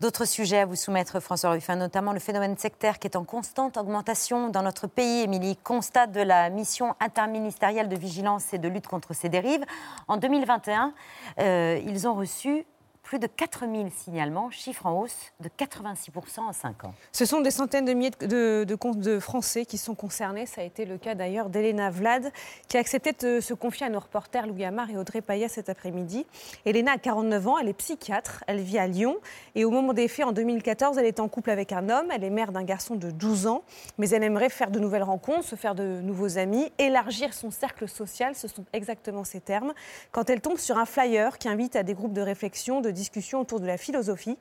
D'autres sujets à vous soumettre, François Ruffin, notamment le phénomène sectaire qui est en constante augmentation dans notre pays. Émilie, constat de la mission interministérielle de vigilance et de lutte contre ces dérives. En 2021, euh, ils ont reçu plus de 4000 signalements, chiffre en hausse de 86% en 5 ans. Ce sont des centaines de milliers de, Français qui sont concernés. Ça a été le cas d'ailleurs d'Elena Vlad, qui a accepté de se confier à nos reporters Lou Gamard et Audrey Payet cet après-midi. Elena a 49 ans, elle est psychiatre, elle vit à Lyon. Et au moment des faits, en 2014, elle est en couple avec un homme. Elle est mère d'un garçon de 12 ans. Mais elle aimerait faire de nouvelles rencontres, se faire de nouveaux amis, élargir son cercle social. Ce sont exactement ces termes. Quand elle tombe sur un flyer qui invite à des groupes de réflexion, de discussion autour de la philosophie.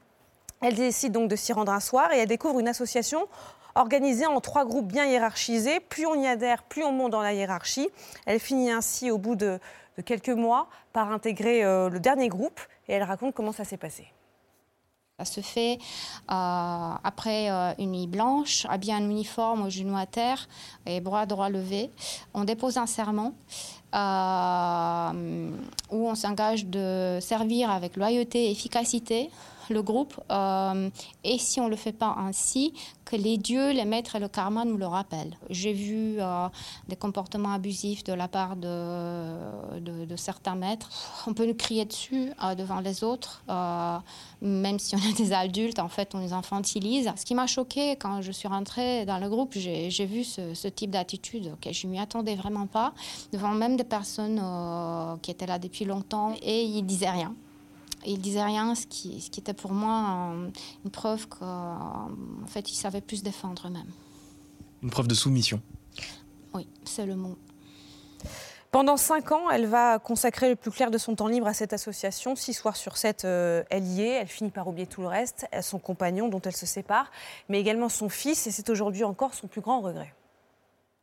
Elle décide donc de s'y rendre un soir et elle découvre une association organisée en trois groupes bien hiérarchisés. Plus on y adhère, plus on monte dans la hiérarchie. Elle finit ainsi, au bout de, quelques mois, par intégrer euh, le dernier groupe et elle raconte comment ça s'est passé. Ça se fait euh, après euh, une nuit blanche, habillé en uniforme, genoux à terre et bras droits levés. On dépose un serment où on s'engage de servir avec loyauté et efficacité le groupe. euh, et si on ne le fait pas ainsi, que les dieux, les maîtres et le karma nous le rappellent. J'ai vu euh, des comportements abusifs de la part de, certains maîtres. On peut nous crier dessus euh, devant les autres, même si on est des adultes, en fait, on les infantilise. Ce qui m'a choqué quand je suis rentrée dans le groupe, j'ai vu ce, type d'attitude auquel je ne m'y attendais vraiment pas, devant même des personnes qui étaient là depuis longtemps, et ils disaient rien. Il disait rien, ce qui, ce qui était pour moi euh, une preuve qu'en fait, ils savaient plus défendre eux-mêmes. Une preuve de soumission. Oui, c'est le mot. Pendant cinq ans, elle va consacrer le plus clair de son temps libre à cette association. Six soirs sur sept, euh, elle y est. Elle finit par oublier tout le reste. Son compagnon, dont elle se sépare, mais également son fils. Et c'est aujourd'hui encore son plus grand regret.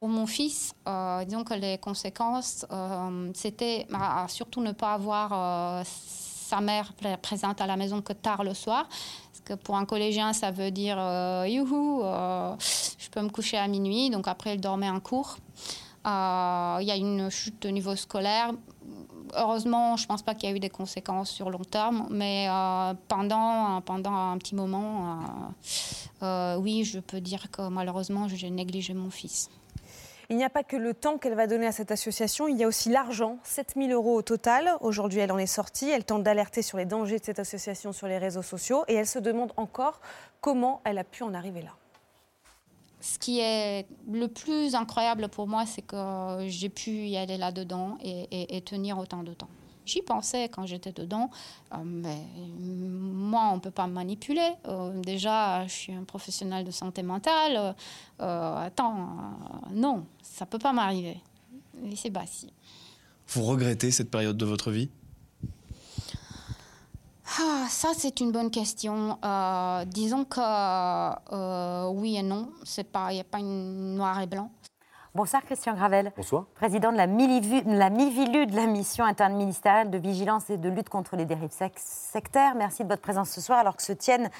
Pour mon fils, euh, disons que les conséquences, euh, c'était à surtout ne pas avoir euh, sa mère présente à la maison que tard le soir. Parce que pour un collégien, ça veut dire euh, youhou, euh, je peux me coucher à minuit. Donc après, il dormait en cours. Euh, Il y a une chute au niveau scolaire. Heureusement, je ne pense pas qu'il y a eu des conséquences sur long terme, mais euh, pendant, pendant un petit moment, euh, euh, oui, je peux dire que malheureusement, j'ai négligé mon fils. Il n'y a pas que le temps qu'elle va donner à cette association, il y a aussi l'argent, 7000 euros au total. Aujourd'hui, elle en est sortie. Elle tente d'alerter sur les dangers de cette association sur les réseaux sociaux et elle se demande encore comment elle a pu en arriver là. Ce qui est le plus incroyable pour moi, c'est que j'ai pu y aller là-dedans et, tenir autant de temps. J'y pensais quand j'étais dedans, euh, mais moi, on ne peut pas me manipuler. Euh, déjà, je suis un professionnel de santé mentale. Euh, attends, non, ça ne peut pas m'arriver. Et c'est Bassi. Vous regrettez cette période de votre vie? Ah, ça, c'est une bonne question. Euh, disons que euh, oui et non. Il n'y a pas une noir et blanc. Bonsoir Christian Gravel. Bonsoir. Président de la, Milivu- la MIVILU, de la mission interministérielle de vigilance et de lutte contre les dérives sec- sectaires. Merci de votre présence ce soir alors que se tiennent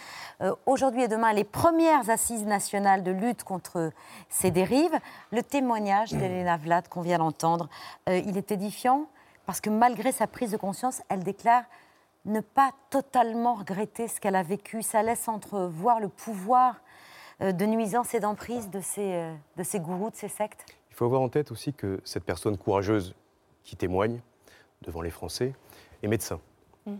euh, aujourd'hui et demain les premières assises nationales de lutte contre ces dérives. Le témoignage d'Elena Vlad qu'on vient d'entendre, euh, il est édifiant parce que malgré sa prise de conscience, elle déclare ne pas totalement regretter ce qu'elle a vécu. Ça laisse entrevoir le pouvoir de nuisance et d'emprise de ces, euh, de ces gourous, de ces sectes? Il faut avoir en tête aussi que cette personne courageuse qui témoigne devant les Français est médecin. Mm.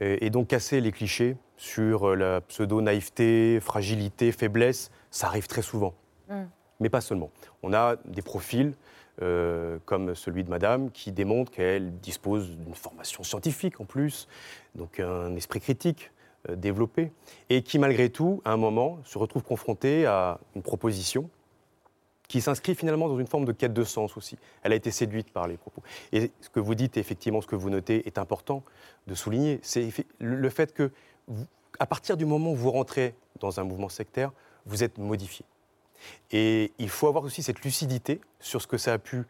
Et, et donc casser les clichés sur euh, la pseudo-naïveté, fragilité, faiblesse, ça arrive très souvent. Mm. Mais pas seulement. On a des profils euh, comme celui de Madame qui démontrent qu'elle dispose d'une formation scientifique en plus, donc un esprit critique euh, développé, et qui malgré tout, à un moment, se retrouve confrontée à une proposition qui s'inscrit finalement dans une forme de quête de sens aussi. Elle a été séduite par les propos. Et ce que vous dites, et effectivement, ce que vous notez, est important de souligner. C'est le fait que, à partir du moment où vous rentrez dans un mouvement sectaire, vous êtes modifié. Et il faut avoir aussi cette lucidité sur ce que ça a pu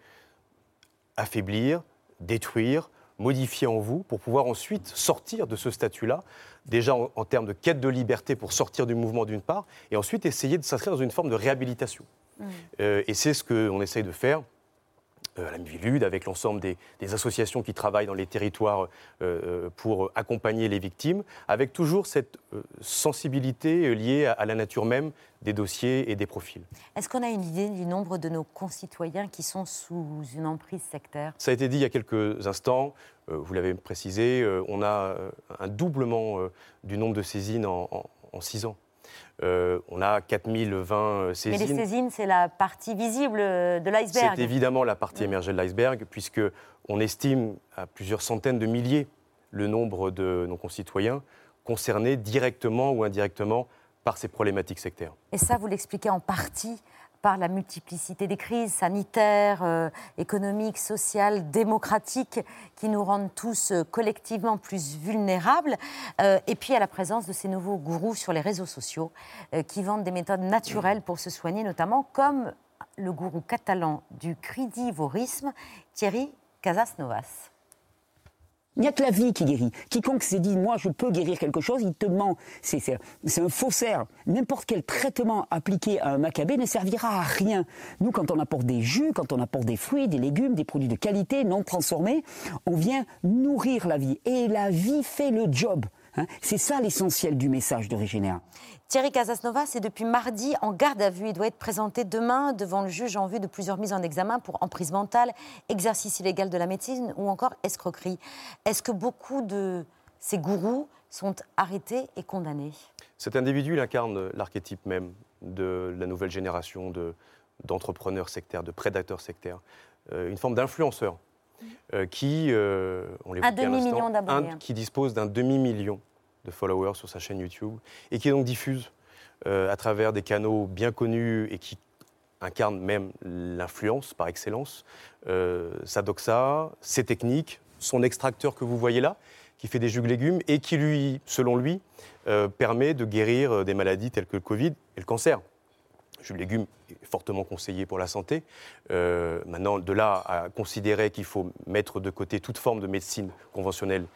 affaiblir, détruire, modifier en vous pour pouvoir ensuite sortir de ce statut-là, déjà en, en termes de quête de liberté pour sortir du mouvement d'une part, et ensuite essayer de s'inscrire dans une forme de réhabilitation. Euh, et c'est ce qu'on essaye de faire à la Mivilude, avec l'ensemble des, des associations qui travaillent dans les territoires euh, euh, pour accompagner les victimes, avec toujours cette euh, sensibilité euh, liée à, à la nature même des dossiers et des profils. Est-ce qu'on a une idée du nombre de nos concitoyens qui sont sous une emprise sectaire? Ça a été dit il y a quelques instants, euh, vous l'avez précisé, euh, on a euh, un doublement euh, du nombre de saisines en, en- en six ans. Euh, on a 4020 euh, Mais saisines. les saisines, c'est la partie visible euh, de l'iceberg. C'est évidemment la partie émergée de l'iceberg, puisque on estime à plusieurs centaines de milliers le nombre de nos concitoyens concernés directement ou indirectement par ces problématiques sectaires. Et ça, vous l'expliquez en partie la multiplicité des crises sanitaires, euh, économiques, sociales, démocratiques, qui nous rendent tous euh, collectivement plus vulnérables. Euh, et puis à la présence de ces nouveaux gourous sur les réseaux sociaux, qui vendent des méthodes naturelles pour se soigner, notamment comme le gourou catalan du cridivorisme, Thierry Casasnovas. Il n'y a que la vie qui guérit. Quiconque s'est dit, moi, je peux guérir quelque chose, il te ment. C'est, c'est, un faussaire. N'importe quel traitement appliqué à un macabé ne servira à rien. Nous, quand on apporte des jus, quand on apporte des fruits, des légumes, des produits de qualité, non transformés, on vient nourrir la vie. Et la vie fait le job. Hein. C'est ça l'essentiel du message de Régénéra. Thierry Casasnovas est depuis mardi en garde à vue. Il doit être présenté demain devant le juge en vue de plusieurs mises en examen pour emprise mentale, exercice illégal de la médecine ou encore escroquerie. Est-ce que beaucoup de ces gourous sont arrêtés et condamnés? Cet individu, il incarne l'archétype même de la nouvelle génération de- d'entrepreneurs sectaires, de prédateurs sectaires, Euh, une forme d'influenceur euh, qui, euh, on Un demi-million d'abonnés. un- qui dispose d'un demi-million de followers sur sa chaîne YouTube et qui donc diffuse euh, à travers des canaux bien connus et qui incarne même l'influence par excellence, euh, sa doxa, ses techniques, son extracteur que vous voyez là, qui fait des jus légumes et qui, lui, selon lui, euh, permet de guérir des maladies telles que le Covid et le cancer. Le jus de légumes est fortement conseillé pour la santé. Maintenant, de là à considérer qu'il faut mettre de côté toute forme de médecine conventionnelle,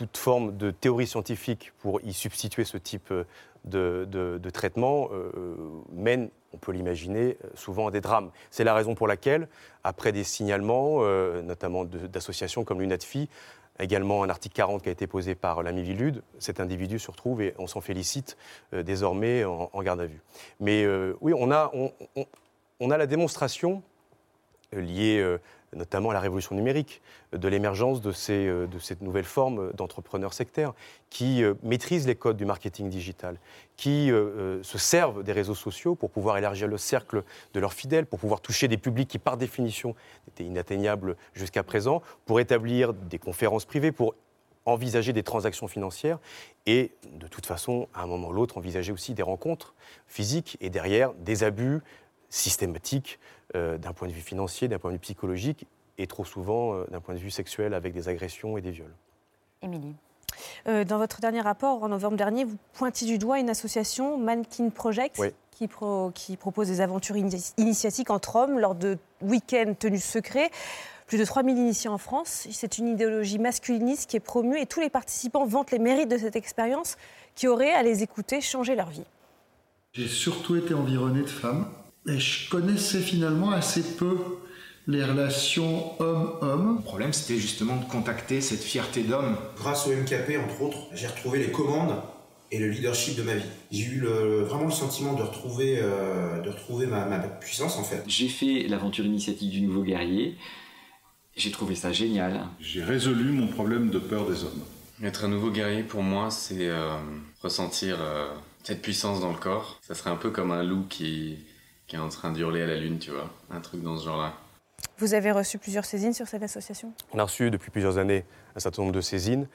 toute forme de théorie scientifique pour y substituer ce type euh, de, traitement euh, mène, on peut l'imaginer, euh, souvent à des drames. C'est la raison pour laquelle, après des signalements, euh, notamment d'associations comme l'UNATFI, également un article 40 qui a été posé par la Mivilude, cet individu se retrouve et on s'en félicite euh, désormais en, garde à vue. Mais euh, oui, on a, on- a la démonstration euh, liée euh, notamment à la révolution numérique, de l'émergence de, euh, cette nouvelle forme d'entrepreneurs sectaires qui euh, maîtrisent les codes du marketing digital, qui euh, se servent des réseaux sociaux pour pouvoir élargir le cercle de leurs fidèles, pour pouvoir toucher des publics qui, par définition, étaient inatteignables jusqu'à présent, pour établir des conférences privées, pour envisager des transactions financières et, de toute façon, à un moment ou l'autre, envisager aussi des rencontres physiques et derrière des abus systématiques d'un point de vue financier, d'un point de vue psychologique et trop souvent euh, d'un point de vue sexuel avec des agressions et des viols. Émilie. Euh, dans votre dernier rapport, en novembre dernier, vous pointiez du doigt une association, Mannequin Project, Oui. qui, pro- qui propose des aventures ini- initiatiques entre hommes lors de week-ends tenus secrets. Plus de 3000 initiés en France. C'est une idéologie masculiniste qui est promue et tous les participants vantent les mérites de cette expérience qui aurait, à les écouter, changé leur vie. J'ai surtout été environné de femmes et je connaissais finalement assez peu les relations homme-homme. Le problème, c'était justement de contacter cette fierté d'homme. Grâce au MKP, entre autres, j'ai retrouvé les commandes et le leadership de ma vie. J'ai eu le- vraiment le sentiment de retrouver, euh, de retrouver ma, ma puissance, en fait. J'ai fait l'aventure initiatique du nouveau guerrier. J'ai trouvé ça génial. J'ai résolu mon problème de peur des hommes. Être un nouveau guerrier, pour moi, c'est euh, ressentir euh, cette puissance dans le corps. Ça serait un peu comme un loup qui, qui est en train d'hurler à la lune, tu vois. Un truc dans ce genre-là. Vous avez reçu plusieurs saisines sur cette association? On a reçu depuis plusieurs années un certain nombre de saisines.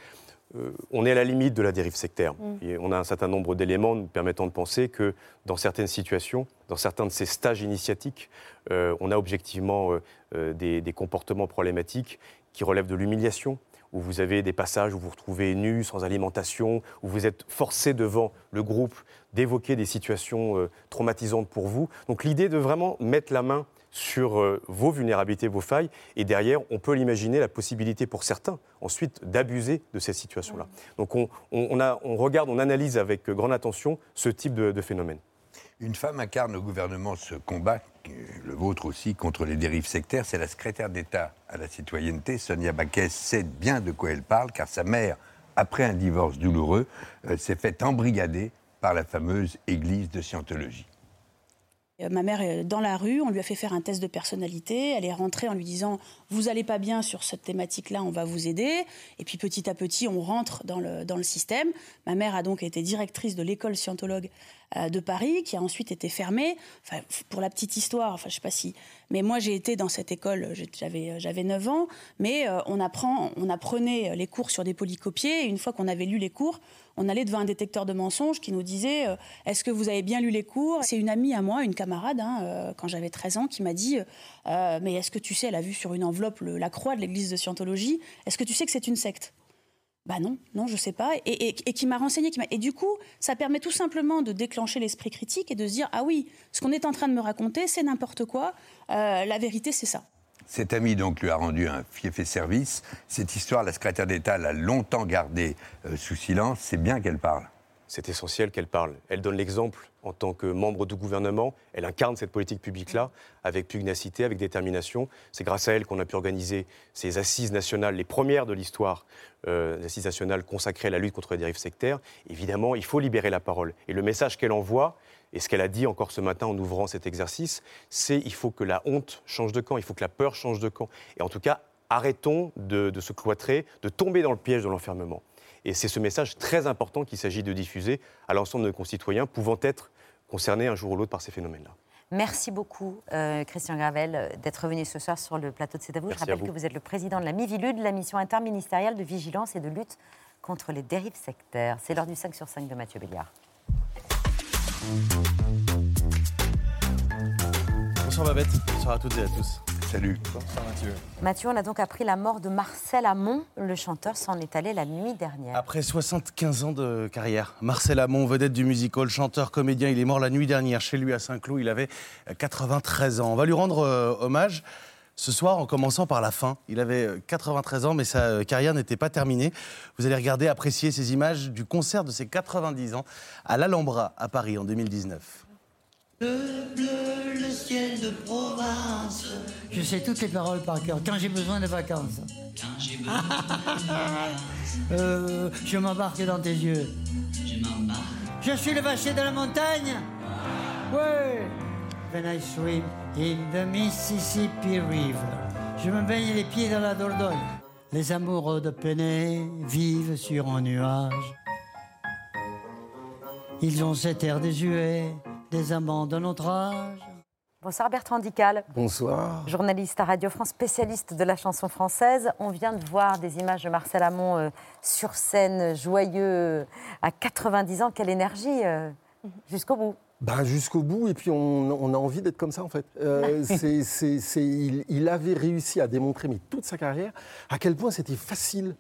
Euh, on est à la limite de la dérive sectaire. Mm. Et on a un certain nombre d'éléments nous permettant de penser que dans certaines situations, dans certains de ces stages initiatiques, euh, on a objectivement euh, euh, des, des comportements problématiques qui relèvent de l'humiliation, où vous avez des passages où vous vous retrouvez nus, sans alimentation, où vous êtes forcé devant le groupe d'évoquer des situations euh, traumatisantes pour vous. Donc l'idée de vraiment mettre la main sur euh, vos vulnérabilités, vos failles, et derrière, on peut l'imaginer, la possibilité pour certains, ensuite, d'abuser de cette situation-là. Donc on, on- on a- on regarde, on analyse avec grande attention ce type de, de phénomène. Une femme incarne au gouvernement ce combat, le vôtre aussi, contre les dérives sectaires. C'est la secrétaire d'État à la citoyenneté, Sonia Baquès, sait bien de quoi elle parle, car sa mère, après un divorce douloureux, euh, s'est fait embrigader par la fameuse église de Scientologie. Euh, Ma mère est dans la rue, on lui a fait faire un test de personnalité, elle est rentrée en lui disant vous allez pas bien sur cette thématique-là, on va vous aider. Et puis petit à petit, on rentre dans le, dans le système. Ma mère a donc été directrice de l'école scientologue euh, de Paris, qui a ensuite été fermée. Pour la petite histoire, enfin je sais pas si, mais moi j'ai été dans cette école, j'ai- j'avais euh, j'avais 9 ans, mais euh, on apprend, on apprenait les cours sur des polycopiés. Et une fois qu'on avait lu les cours, on allait devant un détecteur de mensonges qui nous disait euh, Est-ce que vous avez bien lu les cours? C'est une amie à moi, une camarade, hein, euh, quand j'avais 13 ans, qui m'a dit euh, Mais est-ce que tu sais, elle a vu sur une enveloppe la croix de l'église de Scientologie, est-ce que tu sais que c'est une secte? Bah non, non, je sais pas. Et, qui m'a renseigné. Qui m'a- et du coup, ça permet tout simplement de déclencher l'esprit critique et de se dire Ah oui, ce qu'on est en train de me raconter, c'est n'importe quoi. Euh, la vérité, c'est ça. Cet ami donc lui a rendu un fief et service. Cette histoire, la secrétaire d'État l'a longtemps gardée euh, sous silence. C'est bien qu'elle parle. C'est essentiel qu'elle parle. Elle donne l'exemple en tant que membre du gouvernement. Elle incarne cette politique publique-là avec pugnacité, avec détermination. C'est grâce à elle qu'on a pu organiser ces assises nationales, les premières de l'histoire, euh, assises nationales consacrées à la lutte contre les dérives sectaires. Évidemment, il faut libérer la parole. Et le message qu'elle envoie, et ce qu'elle a dit encore ce matin en ouvrant cet exercice, c'est il faut que la honte change de camp, il faut que la peur change de camp. Et en tout cas, arrêtons de, de se cloîtrer, de tomber dans le piège de l'enfermement. Et c'est ce message très important qu'il s'agit de diffuser à l'ensemble de nos concitoyens pouvant être concernés un jour ou l'autre par ces phénomènes-là. Merci beaucoup, euh, Christian Gravel, euh, d'être venu ce soir sur le plateau de C'est à vous. Je Merci rappelle vous. que vous êtes le président de la MIVILUD, la mission interministérielle de vigilance et de lutte contre les dérives sectaires. C'est l'heure du 5 sur 5 de Mathieu Béliard. Bonsoir Babette, bonsoir à toutes et à tous. Salut. Bonsoir Mathieu. Mathieu, on a donc appris la mort de Marcel Amont. Le chanteur s'en est allé la nuit dernière. Après 75 ans de carrière, Marcel Amont, vedette du musical, chanteur, comédien, il est mort la nuit dernière chez lui à Saint-Cloud. Il avait euh, 93 ans. On va lui rendre euh, hommage ce soir en commençant par la fin. Il avait euh, 93 ans, mais sa euh, carrière n'était pas terminée. Vous allez regarder, apprécier ces images du concert de ses 90 ans à l'Alhambra à Paris en 2019. Le bleu, le ciel de Provence. Je sais toutes les paroles par cœur quand j'ai besoin de vacances. Quand j'ai <laughs> besoin euh, Je m'embarque dans tes yeux. Je m'embarque. Je suis le vacher de la montagne. Ouais. When I swim in the Mississippi River. Je me baigne les pieds dans la Dordogne. Les amoureux de Penay vivent sur un nuage. Ils ont cet air désuet des amants de notre âge. Bonsoir Bertrand Dical. Bonsoir. Journaliste à Radio France, spécialiste de la chanson française. On vient de voir des images de Marcel Amont euh, sur scène, joyeux, à 90 ans. Quelle énergie euh, jusqu'au bout. Bah, jusqu'au bout, et puis on, on a envie d'être comme ça en fait. Euh, <laughs> c'est- c'est- c'est- il, il avait réussi à démontrer, mais toute sa carrière, à quel point c'était facile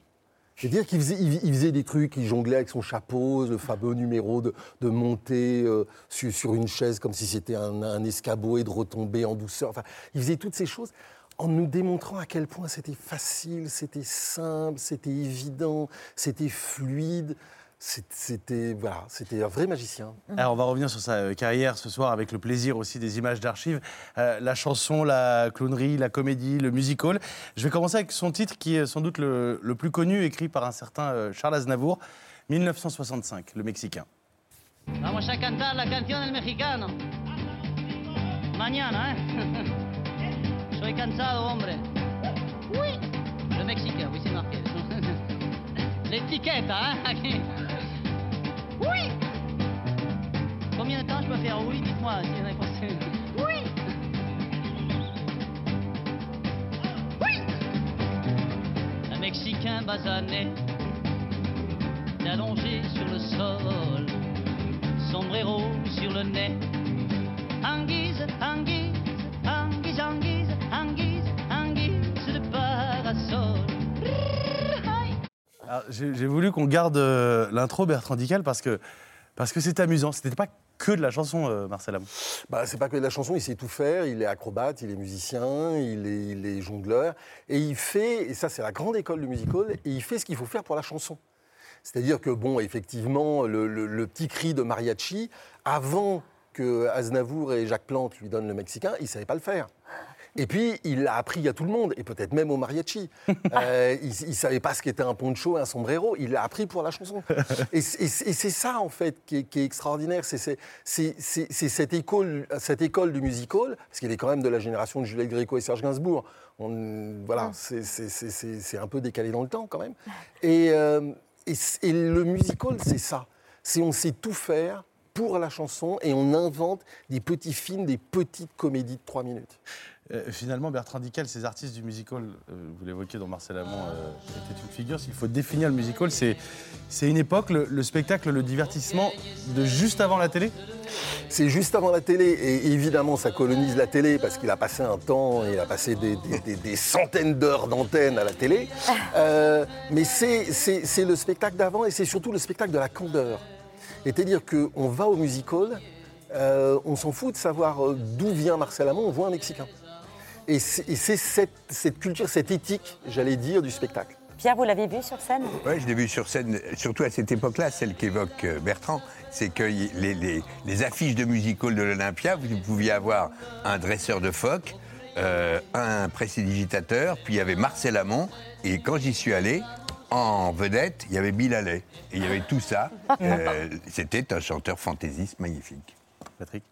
C'est-à-dire qu'il faisait, il faisait des trucs, il jonglait avec son chapeau, le fameux numéro de, de monter euh, sur, sur une chaise comme si c'était un, un escabeau et de retomber en douceur. Enfin, il faisait toutes ces choses en nous démontrant à quel point c'était facile, c'était simple, c'était évident, c'était fluide. C'était voilà, c'était un vrai magicien. Alors, on va revenir sur sa euh, carrière ce soir avec le plaisir aussi des images d'archives. Euh, la chanson, la clownerie, la comédie, le musical. Je vais commencer avec son titre qui est sans doute le, le plus connu, écrit par un certain euh, Charles Aznavour, 1965, le Mexicain. Vamos a cantar la canción del mexicano. Mañana, ¿eh? <laughs> Soy cansado, hombre. Oui. Le mexicain, oui, c'est marqué. L'étiquette, <laughs> hein? Oui. Combien de temps je peux faire oui? Dites-moi si vous avez pensé. Oui. Oui. Un Mexicain basané, allongé sur le sol, sombrero sur le nez. Anguise, anguise, J'ai voulu qu'on garde euh, l'intro Bertrand Dical parce que parce que c'est amusant. C'était pas que de la chanson, euh, Marcel Amont. Bah, c'est pas que de la chanson, il sait tout faire, il est acrobate, il est musicien, il est, jongleur, et il fait, et ça c'est la grande école du musical, et il fait ce qu'il faut faire pour la chanson. C'est-à-dire que, bon, effectivement, le, petit cri de mariachi, avant que Aznavour et Jacques Plante lui donnent le mexicain, il ne savait pas le faire. Et puis, il l'a appris à tout le monde, et peut-être même au mariachi. <laughs> Euh, il ne savait pas ce qu'était un poncho et un sombrero, il l'a appris pour la chanson. Et, c'est- et c'est et c'est ça, en fait, qui est, qui est extraordinaire. C'est cette école, cette école du musical, parce qu'il est quand même de la génération de Juliette Gréco et Serge Gainsbourg. On- voilà, c'est- c'est- un peu décalé dans le temps, quand même. Et, euh, et le musical, c'est ça. C'est on sait tout faire pour la chanson et on invente des petits films, des petites comédies de trois minutes. Euh, finalement, Bertrand Dical, ces artistes du musical, euh, vous l'évoquiez dans Marcel Amont, euh, était une figure. S'il faut définir le musical, c'est c'est une époque, le, le spectacle, le divertissement de juste avant la télé? C'est juste avant la télé, et évidemment ça colonise la télé parce qu'il a passé un temps, il a passé des, des- des- des centaines d'heures d'antenne à la télé. <laughs> Euh, mais c'est c'est- c'est le spectacle d'avant et c'est surtout le spectacle de la candeur. C'est-à-dire qu'on va au musical, euh, on s'en fout de savoir euh, d'où vient Marcel Amont, on voit un Mexicain. Et c'est et c'est cette, cette culture, cette éthique, j'allais dire, du spectacle. Pierre, vous l'avez vu sur scène? Oui, je l'ai vu sur scène, surtout à cette époque-là, celle qu'évoque euh, Bertrand, c'est que les, les- les affiches de musical de l'Olympia, vous pouviez avoir un dresseur de phoques, euh, un prestidigitateur, puis il y avait Marcel Amont, et quand j'y suis allé, en vedette, il y avait Bill. Et il y avait tout ça. Euh, C'était un chanteur fantaisiste magnifique. Patrick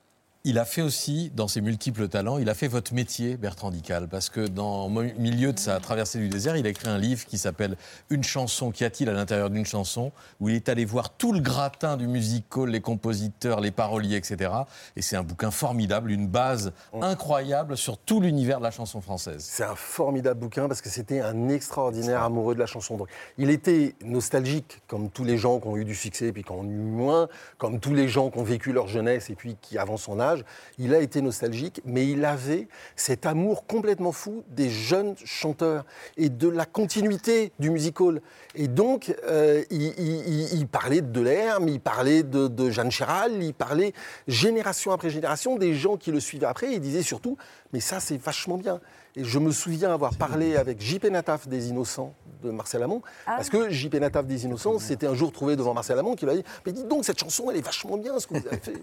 Il a fait aussi, dans ses multiples talents, il a fait votre métier, Bertrand Dical, parce que dans le milieu de sa traversée du désert, il a écrit un livre qui s'appelle Une chanson, qu'y a-t-il à l'intérieur d'une chanson? où il est allé voir tout le gratin du musical, les compositeurs, les paroliers, etc. Et c'est un bouquin formidable, une base incroyable sur tout l'univers de la chanson française. C'est un formidable bouquin parce que c'était un extraordinaire amoureux de la chanson. Donc, il était nostalgique, comme tous les gens qui ont eu du succès et puis qui en ont eu moins, comme tous les gens qui ont vécu leur jeunesse et puis qui, avant son âge, il a été nostalgique, mais il avait cet amour complètement fou des jeunes chanteurs et de la continuité du musical. Et donc, euh, il, parlait de Delerme, il parlait de, de Jeanne Chéral, il parlait génération après génération des gens qui le suivaient après. Il disait surtout, mais ça, c'est vachement bien. Et je me souviens avoir parlé avec J.P. Nataf des Innocents de Marcel Amont, Ah. parce que J.P. Nataf des Innocents, c'était un jour trouvé devant Marcel Amont qui lui a dit Mais dites donc, cette chanson, elle est vachement bien, ce que vous avez fait.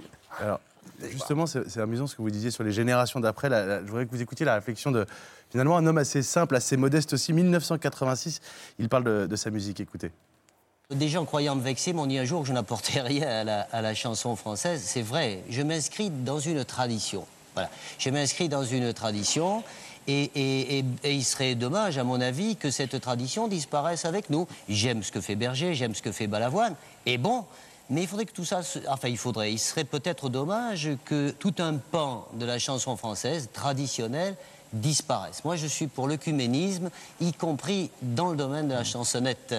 Alors, justement, c'est amusant ce que vous disiez sur les générations d'après. Je voudrais que vous écoutiez la réflexion de finalement un homme assez simple, assez modeste aussi. 1986, il parle de, de sa musique. Écoutez. Des gens croyant me vexer m'ont dit un jour que je n'apportais <laughs> rien à la, à la chanson française. C'est vrai, je m'inscris dans une tradition. Je m'inscris dans une tradition et, il serait dommage, à mon avis, que cette tradition disparaisse avec nous. J'aime ce que fait Berger, j'aime ce que fait Balavoine. Et bon, mais il faudrait que tout ça. Enfin, il faudrait. Il serait peut-être dommage que tout un pan de la chanson française traditionnelle disparaisse. Moi, je suis pour l'œcuménisme, y compris dans le domaine de la chansonnette.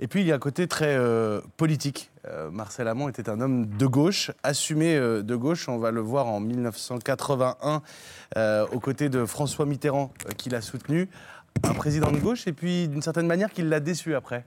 Et puis, il y a un côté très euh, politique. Euh, Marcel Amont était un homme de gauche, assumé euh, de gauche. On va le voir en 1981 euh, aux côtés de François Mitterrand, qui l'a soutenu. un président de gauche et puis d'une certaine manière qu'il l'a déçu après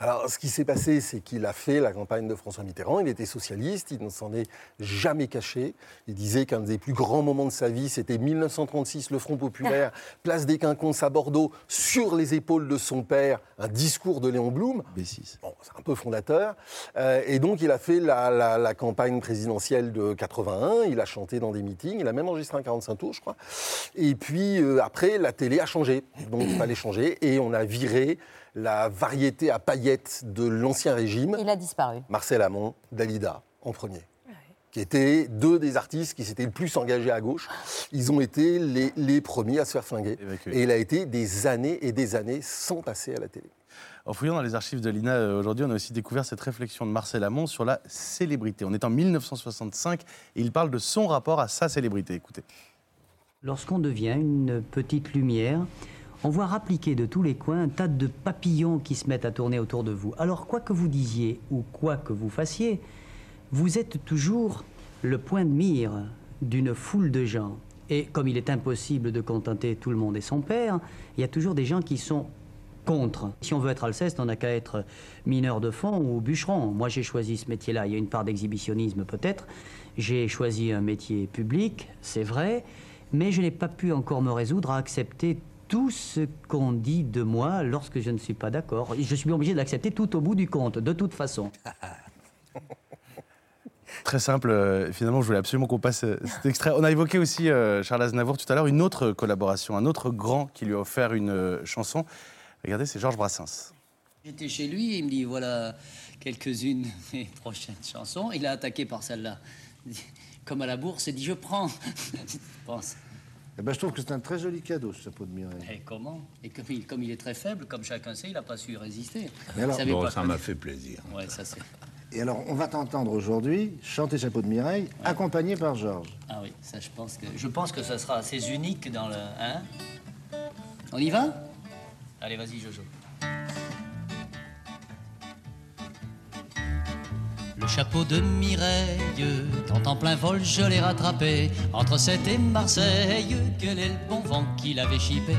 alors, ce qui s'est passé, c'est qu'il a fait la campagne de François Mitterrand. Il était socialiste, il ne s'en est jamais caché. Il disait qu'un des plus grands moments de sa vie, c'était 1936, le Front populaire, <laughs> place des Quinconces à Bordeaux, sur les épaules de son père, un discours de Léon Blum. B6. Bon, c'est un peu fondateur. Euh, et donc, il a fait la, la- la campagne présidentielle de 81. Il a chanté dans des meetings. Il a même enregistré un 45 tours, je crois. Et puis, euh, après, la télé a changé. Donc, il fallait changer. Et on a viré la variété à paillettes de l'ancien régime. Il a disparu. Marcel Amont, Dalida, en premier. Qui étaient deux des artistes qui s'étaient le plus engagés à gauche. Ils ont été les, les premiers à se faire flinguer. Et il a été des années et des années sans passer à la télé. En fouillant dans les archives de l'INA euh, aujourd'hui, on a aussi découvert cette réflexion de Marcel Amont sur la célébrité. On est en 1965 et il parle de son rapport à sa célébrité. Écoutez. Lorsqu'on devient une petite lumière, on voit rappliquer de tous les coins un tas de papillons qui se mettent à tourner autour de vous. Alors quoi que vous disiez ou quoi que vous fassiez, vous êtes toujours le point de mire d'une foule de gens. Et comme il est impossible de contenter tout le monde et son père, il y a toujours des gens qui sont contre. Si on veut être Alceste, on n'a qu'à être mineur de fond ou bûcheron. Moi, j'ai choisi ce métier-là. Il y a une part d'exhibitionnisme peut-être. J'ai choisi un métier public, c'est vrai, mais je n'ai pas pu encore me résoudre à accepter tout ce qu'on dit de moi lorsque je ne suis pas d'accord. Je suis obligé de l'accepter tout au bout du compte, de toute façon. <laughs> Très simple, euh, finalement, je voulais absolument qu'on passe euh, cet extrait. On a évoqué aussi, euh, Charles Aznavour, tout à l'heure, une autre collaboration, un autre grand qui lui a offert une euh, chanson. Regardez, c'est Georges Brassens. J'étais chez lui, il me dit voilà quelques-unes <laughs> de mes prochaines chansons. Il a attaqué par celle-là. <laughs> Comme à la bourse, il dit je prends. Je pense. Eh ben, je trouve que c'est un très joli cadeau, ce chapeau de Mireille. Et comment? Et comme il, comme il est très faible, comme chacun sait, il n'a pas su y résister. Mais alors- Bon, pas ça m'a fait plaisir. Ouais, ça c'est. Et alors, on va t'entendre aujourd'hui chanter Chapeau de Mireille, accompagné par Georges. Ah oui, ça je pense que je pense que ça sera assez unique dans le. Hein? On y va? Allez, vas-y, Jojo. Le chapeau de Mireille, quand en plein vol je l'ai rattrapé, entre Sète et Marseille, quel est le bon vent qui l'avait chippé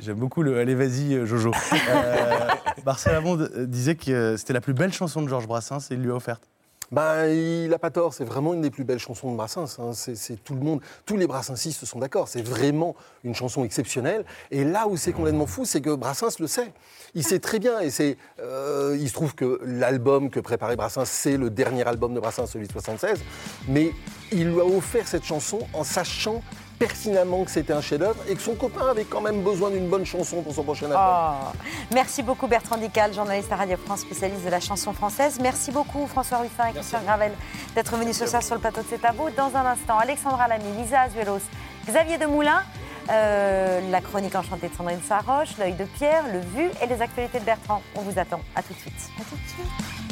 J'aime beaucoup le Allez, vas-y, euh, Jojo. <laughs> Euh, Marcel Amont euh, disait que c'était la plus belle chanson de Georges Brassens et il lui a offerte. Ben, il n'a pas tort, c'est vraiment une des plus belles chansons de Brassens. hein. C'est, tout le monde, tous les Brassensistes sont d'accord. C'est vraiment une chanson exceptionnelle. Et là où c'est complètement fou, c'est que Brassens le sait. Il sait très bien. Et c'est, euh, il se trouve que l'album que préparait Brassens, c'est le dernier album de Brassens, celui de 76. Mais il lui a offert cette chanson en sachant pertinemment que c'était un chef-d'œuvre et que son copain avait quand même besoin d'une bonne chanson pour son prochain album. Oh. Merci beaucoup Bertrand Dical, journaliste à Radio France, spécialiste de la chanson française. Merci beaucoup François Ruffin et Christian Gravel d'être venus ce soir sur le plateau de C'est à vous. Dans un instant, Alexandra Lamy, Lisa Azuelos, Xavier Demoulin, euh, la chronique enchantée de Sandrine Saroche, l'œil de Pierre, le vu et les actualités de Bertrand. On vous attend. À tout de suite. À tout de suite.